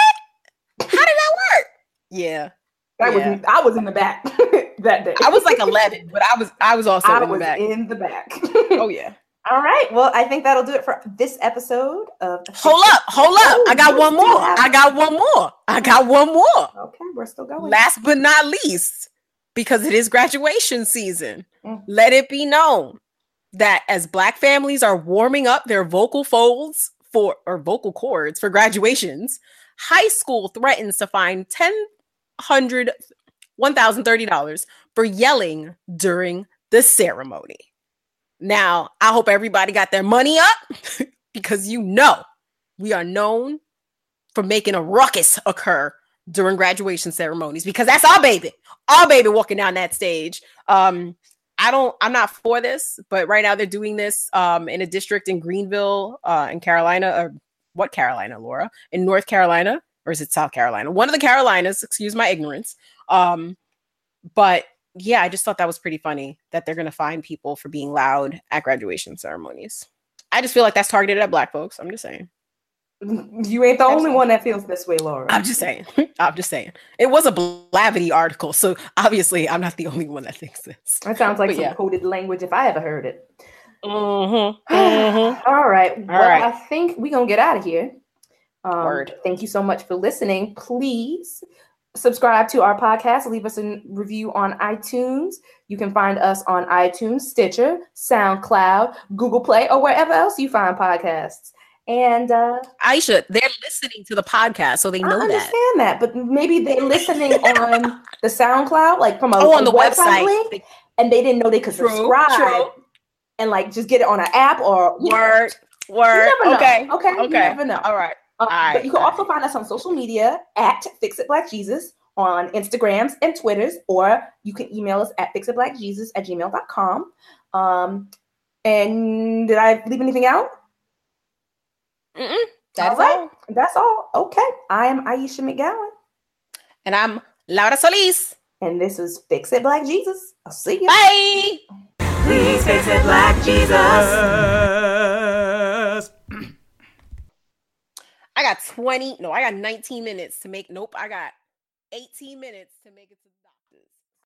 [SPEAKER 2] How did that work? Yeah.
[SPEAKER 1] That yeah. was I was in the back that day.
[SPEAKER 2] I was like 11, but I was I was also I in
[SPEAKER 1] was
[SPEAKER 2] the back.
[SPEAKER 1] In the back.
[SPEAKER 2] oh yeah.
[SPEAKER 1] All right. Well, I think that'll do it for this episode of.
[SPEAKER 2] Hold up, hold up! Oh, I got one more. I got one more. I got one more.
[SPEAKER 1] Okay, we're still going.
[SPEAKER 2] Last but not least, because it is graduation season, mm. let it be known that as black families are warming up their vocal folds for or vocal cords for graduations, high school threatens to fine ten hundred one thousand thirty dollars for yelling during the ceremony. Now, I hope everybody got their money up because you know we are known for making a ruckus occur during graduation ceremonies because that's our baby. Our baby walking down that stage. Um, I don't, I'm not for this, but right now they're doing this um, in a district in Greenville, uh, in Carolina, or what Carolina, Laura? In North Carolina, or is it South Carolina? One of the Carolinas, excuse my ignorance. Um, but yeah, I just thought that was pretty funny that they're going to find people for being loud at graduation ceremonies. I just feel like that's targeted at black folks. I'm just saying.
[SPEAKER 1] You ain't the only one that feels this way, Laura.
[SPEAKER 2] I'm just saying. I'm just saying. It was a Blavity article, so obviously I'm not the only one that thinks this.
[SPEAKER 1] That sounds like
[SPEAKER 2] But
[SPEAKER 1] some
[SPEAKER 2] yeah.
[SPEAKER 1] coded language if I ever heard it.
[SPEAKER 2] Mm-hmm. mm-hmm.
[SPEAKER 1] All right. Well,
[SPEAKER 2] right.
[SPEAKER 1] I think we're going to get out of here. Um,
[SPEAKER 2] Word.
[SPEAKER 1] Thank you so much for listening. Please subscribe to our podcast. Leave us a review on iTunes. You can find us on iTunes, Stitcher, SoundCloud, Google Play, or wherever else you find podcasts. And uh,
[SPEAKER 2] Aisha, they're listening to the podcast, so they know that.
[SPEAKER 1] understand that. but maybe they're listening on the SoundCloud, like from a,
[SPEAKER 2] Oh, on the website.
[SPEAKER 1] link, and they didn't know they could
[SPEAKER 2] True,
[SPEAKER 1] subscribe
[SPEAKER 2] true.
[SPEAKER 1] and like just get it on an app or
[SPEAKER 2] Word. Word. Okay.
[SPEAKER 1] Okay. You
[SPEAKER 2] Okay.
[SPEAKER 1] never know.
[SPEAKER 2] All right. Alright,
[SPEAKER 1] but you can
[SPEAKER 2] alright.
[SPEAKER 1] also find us on social media at Fix It Black Jesus on Instagrams and Twitters, or you can email us at fixitblackjesus at gmail.com. Um, and did I leave anything out?
[SPEAKER 2] Mm-mm. That's
[SPEAKER 1] All right.
[SPEAKER 2] all.
[SPEAKER 1] That's all. Okay. I am Aisha McGowan,
[SPEAKER 2] And I'm Laura Solis.
[SPEAKER 1] and this is Fix It Black Jesus. I'll see you.
[SPEAKER 2] Bye.
[SPEAKER 3] Please fix it, Black Jesus.
[SPEAKER 2] I got 20. No, I got 19 minutes to make. Nope. I got 18 minutes to make it to.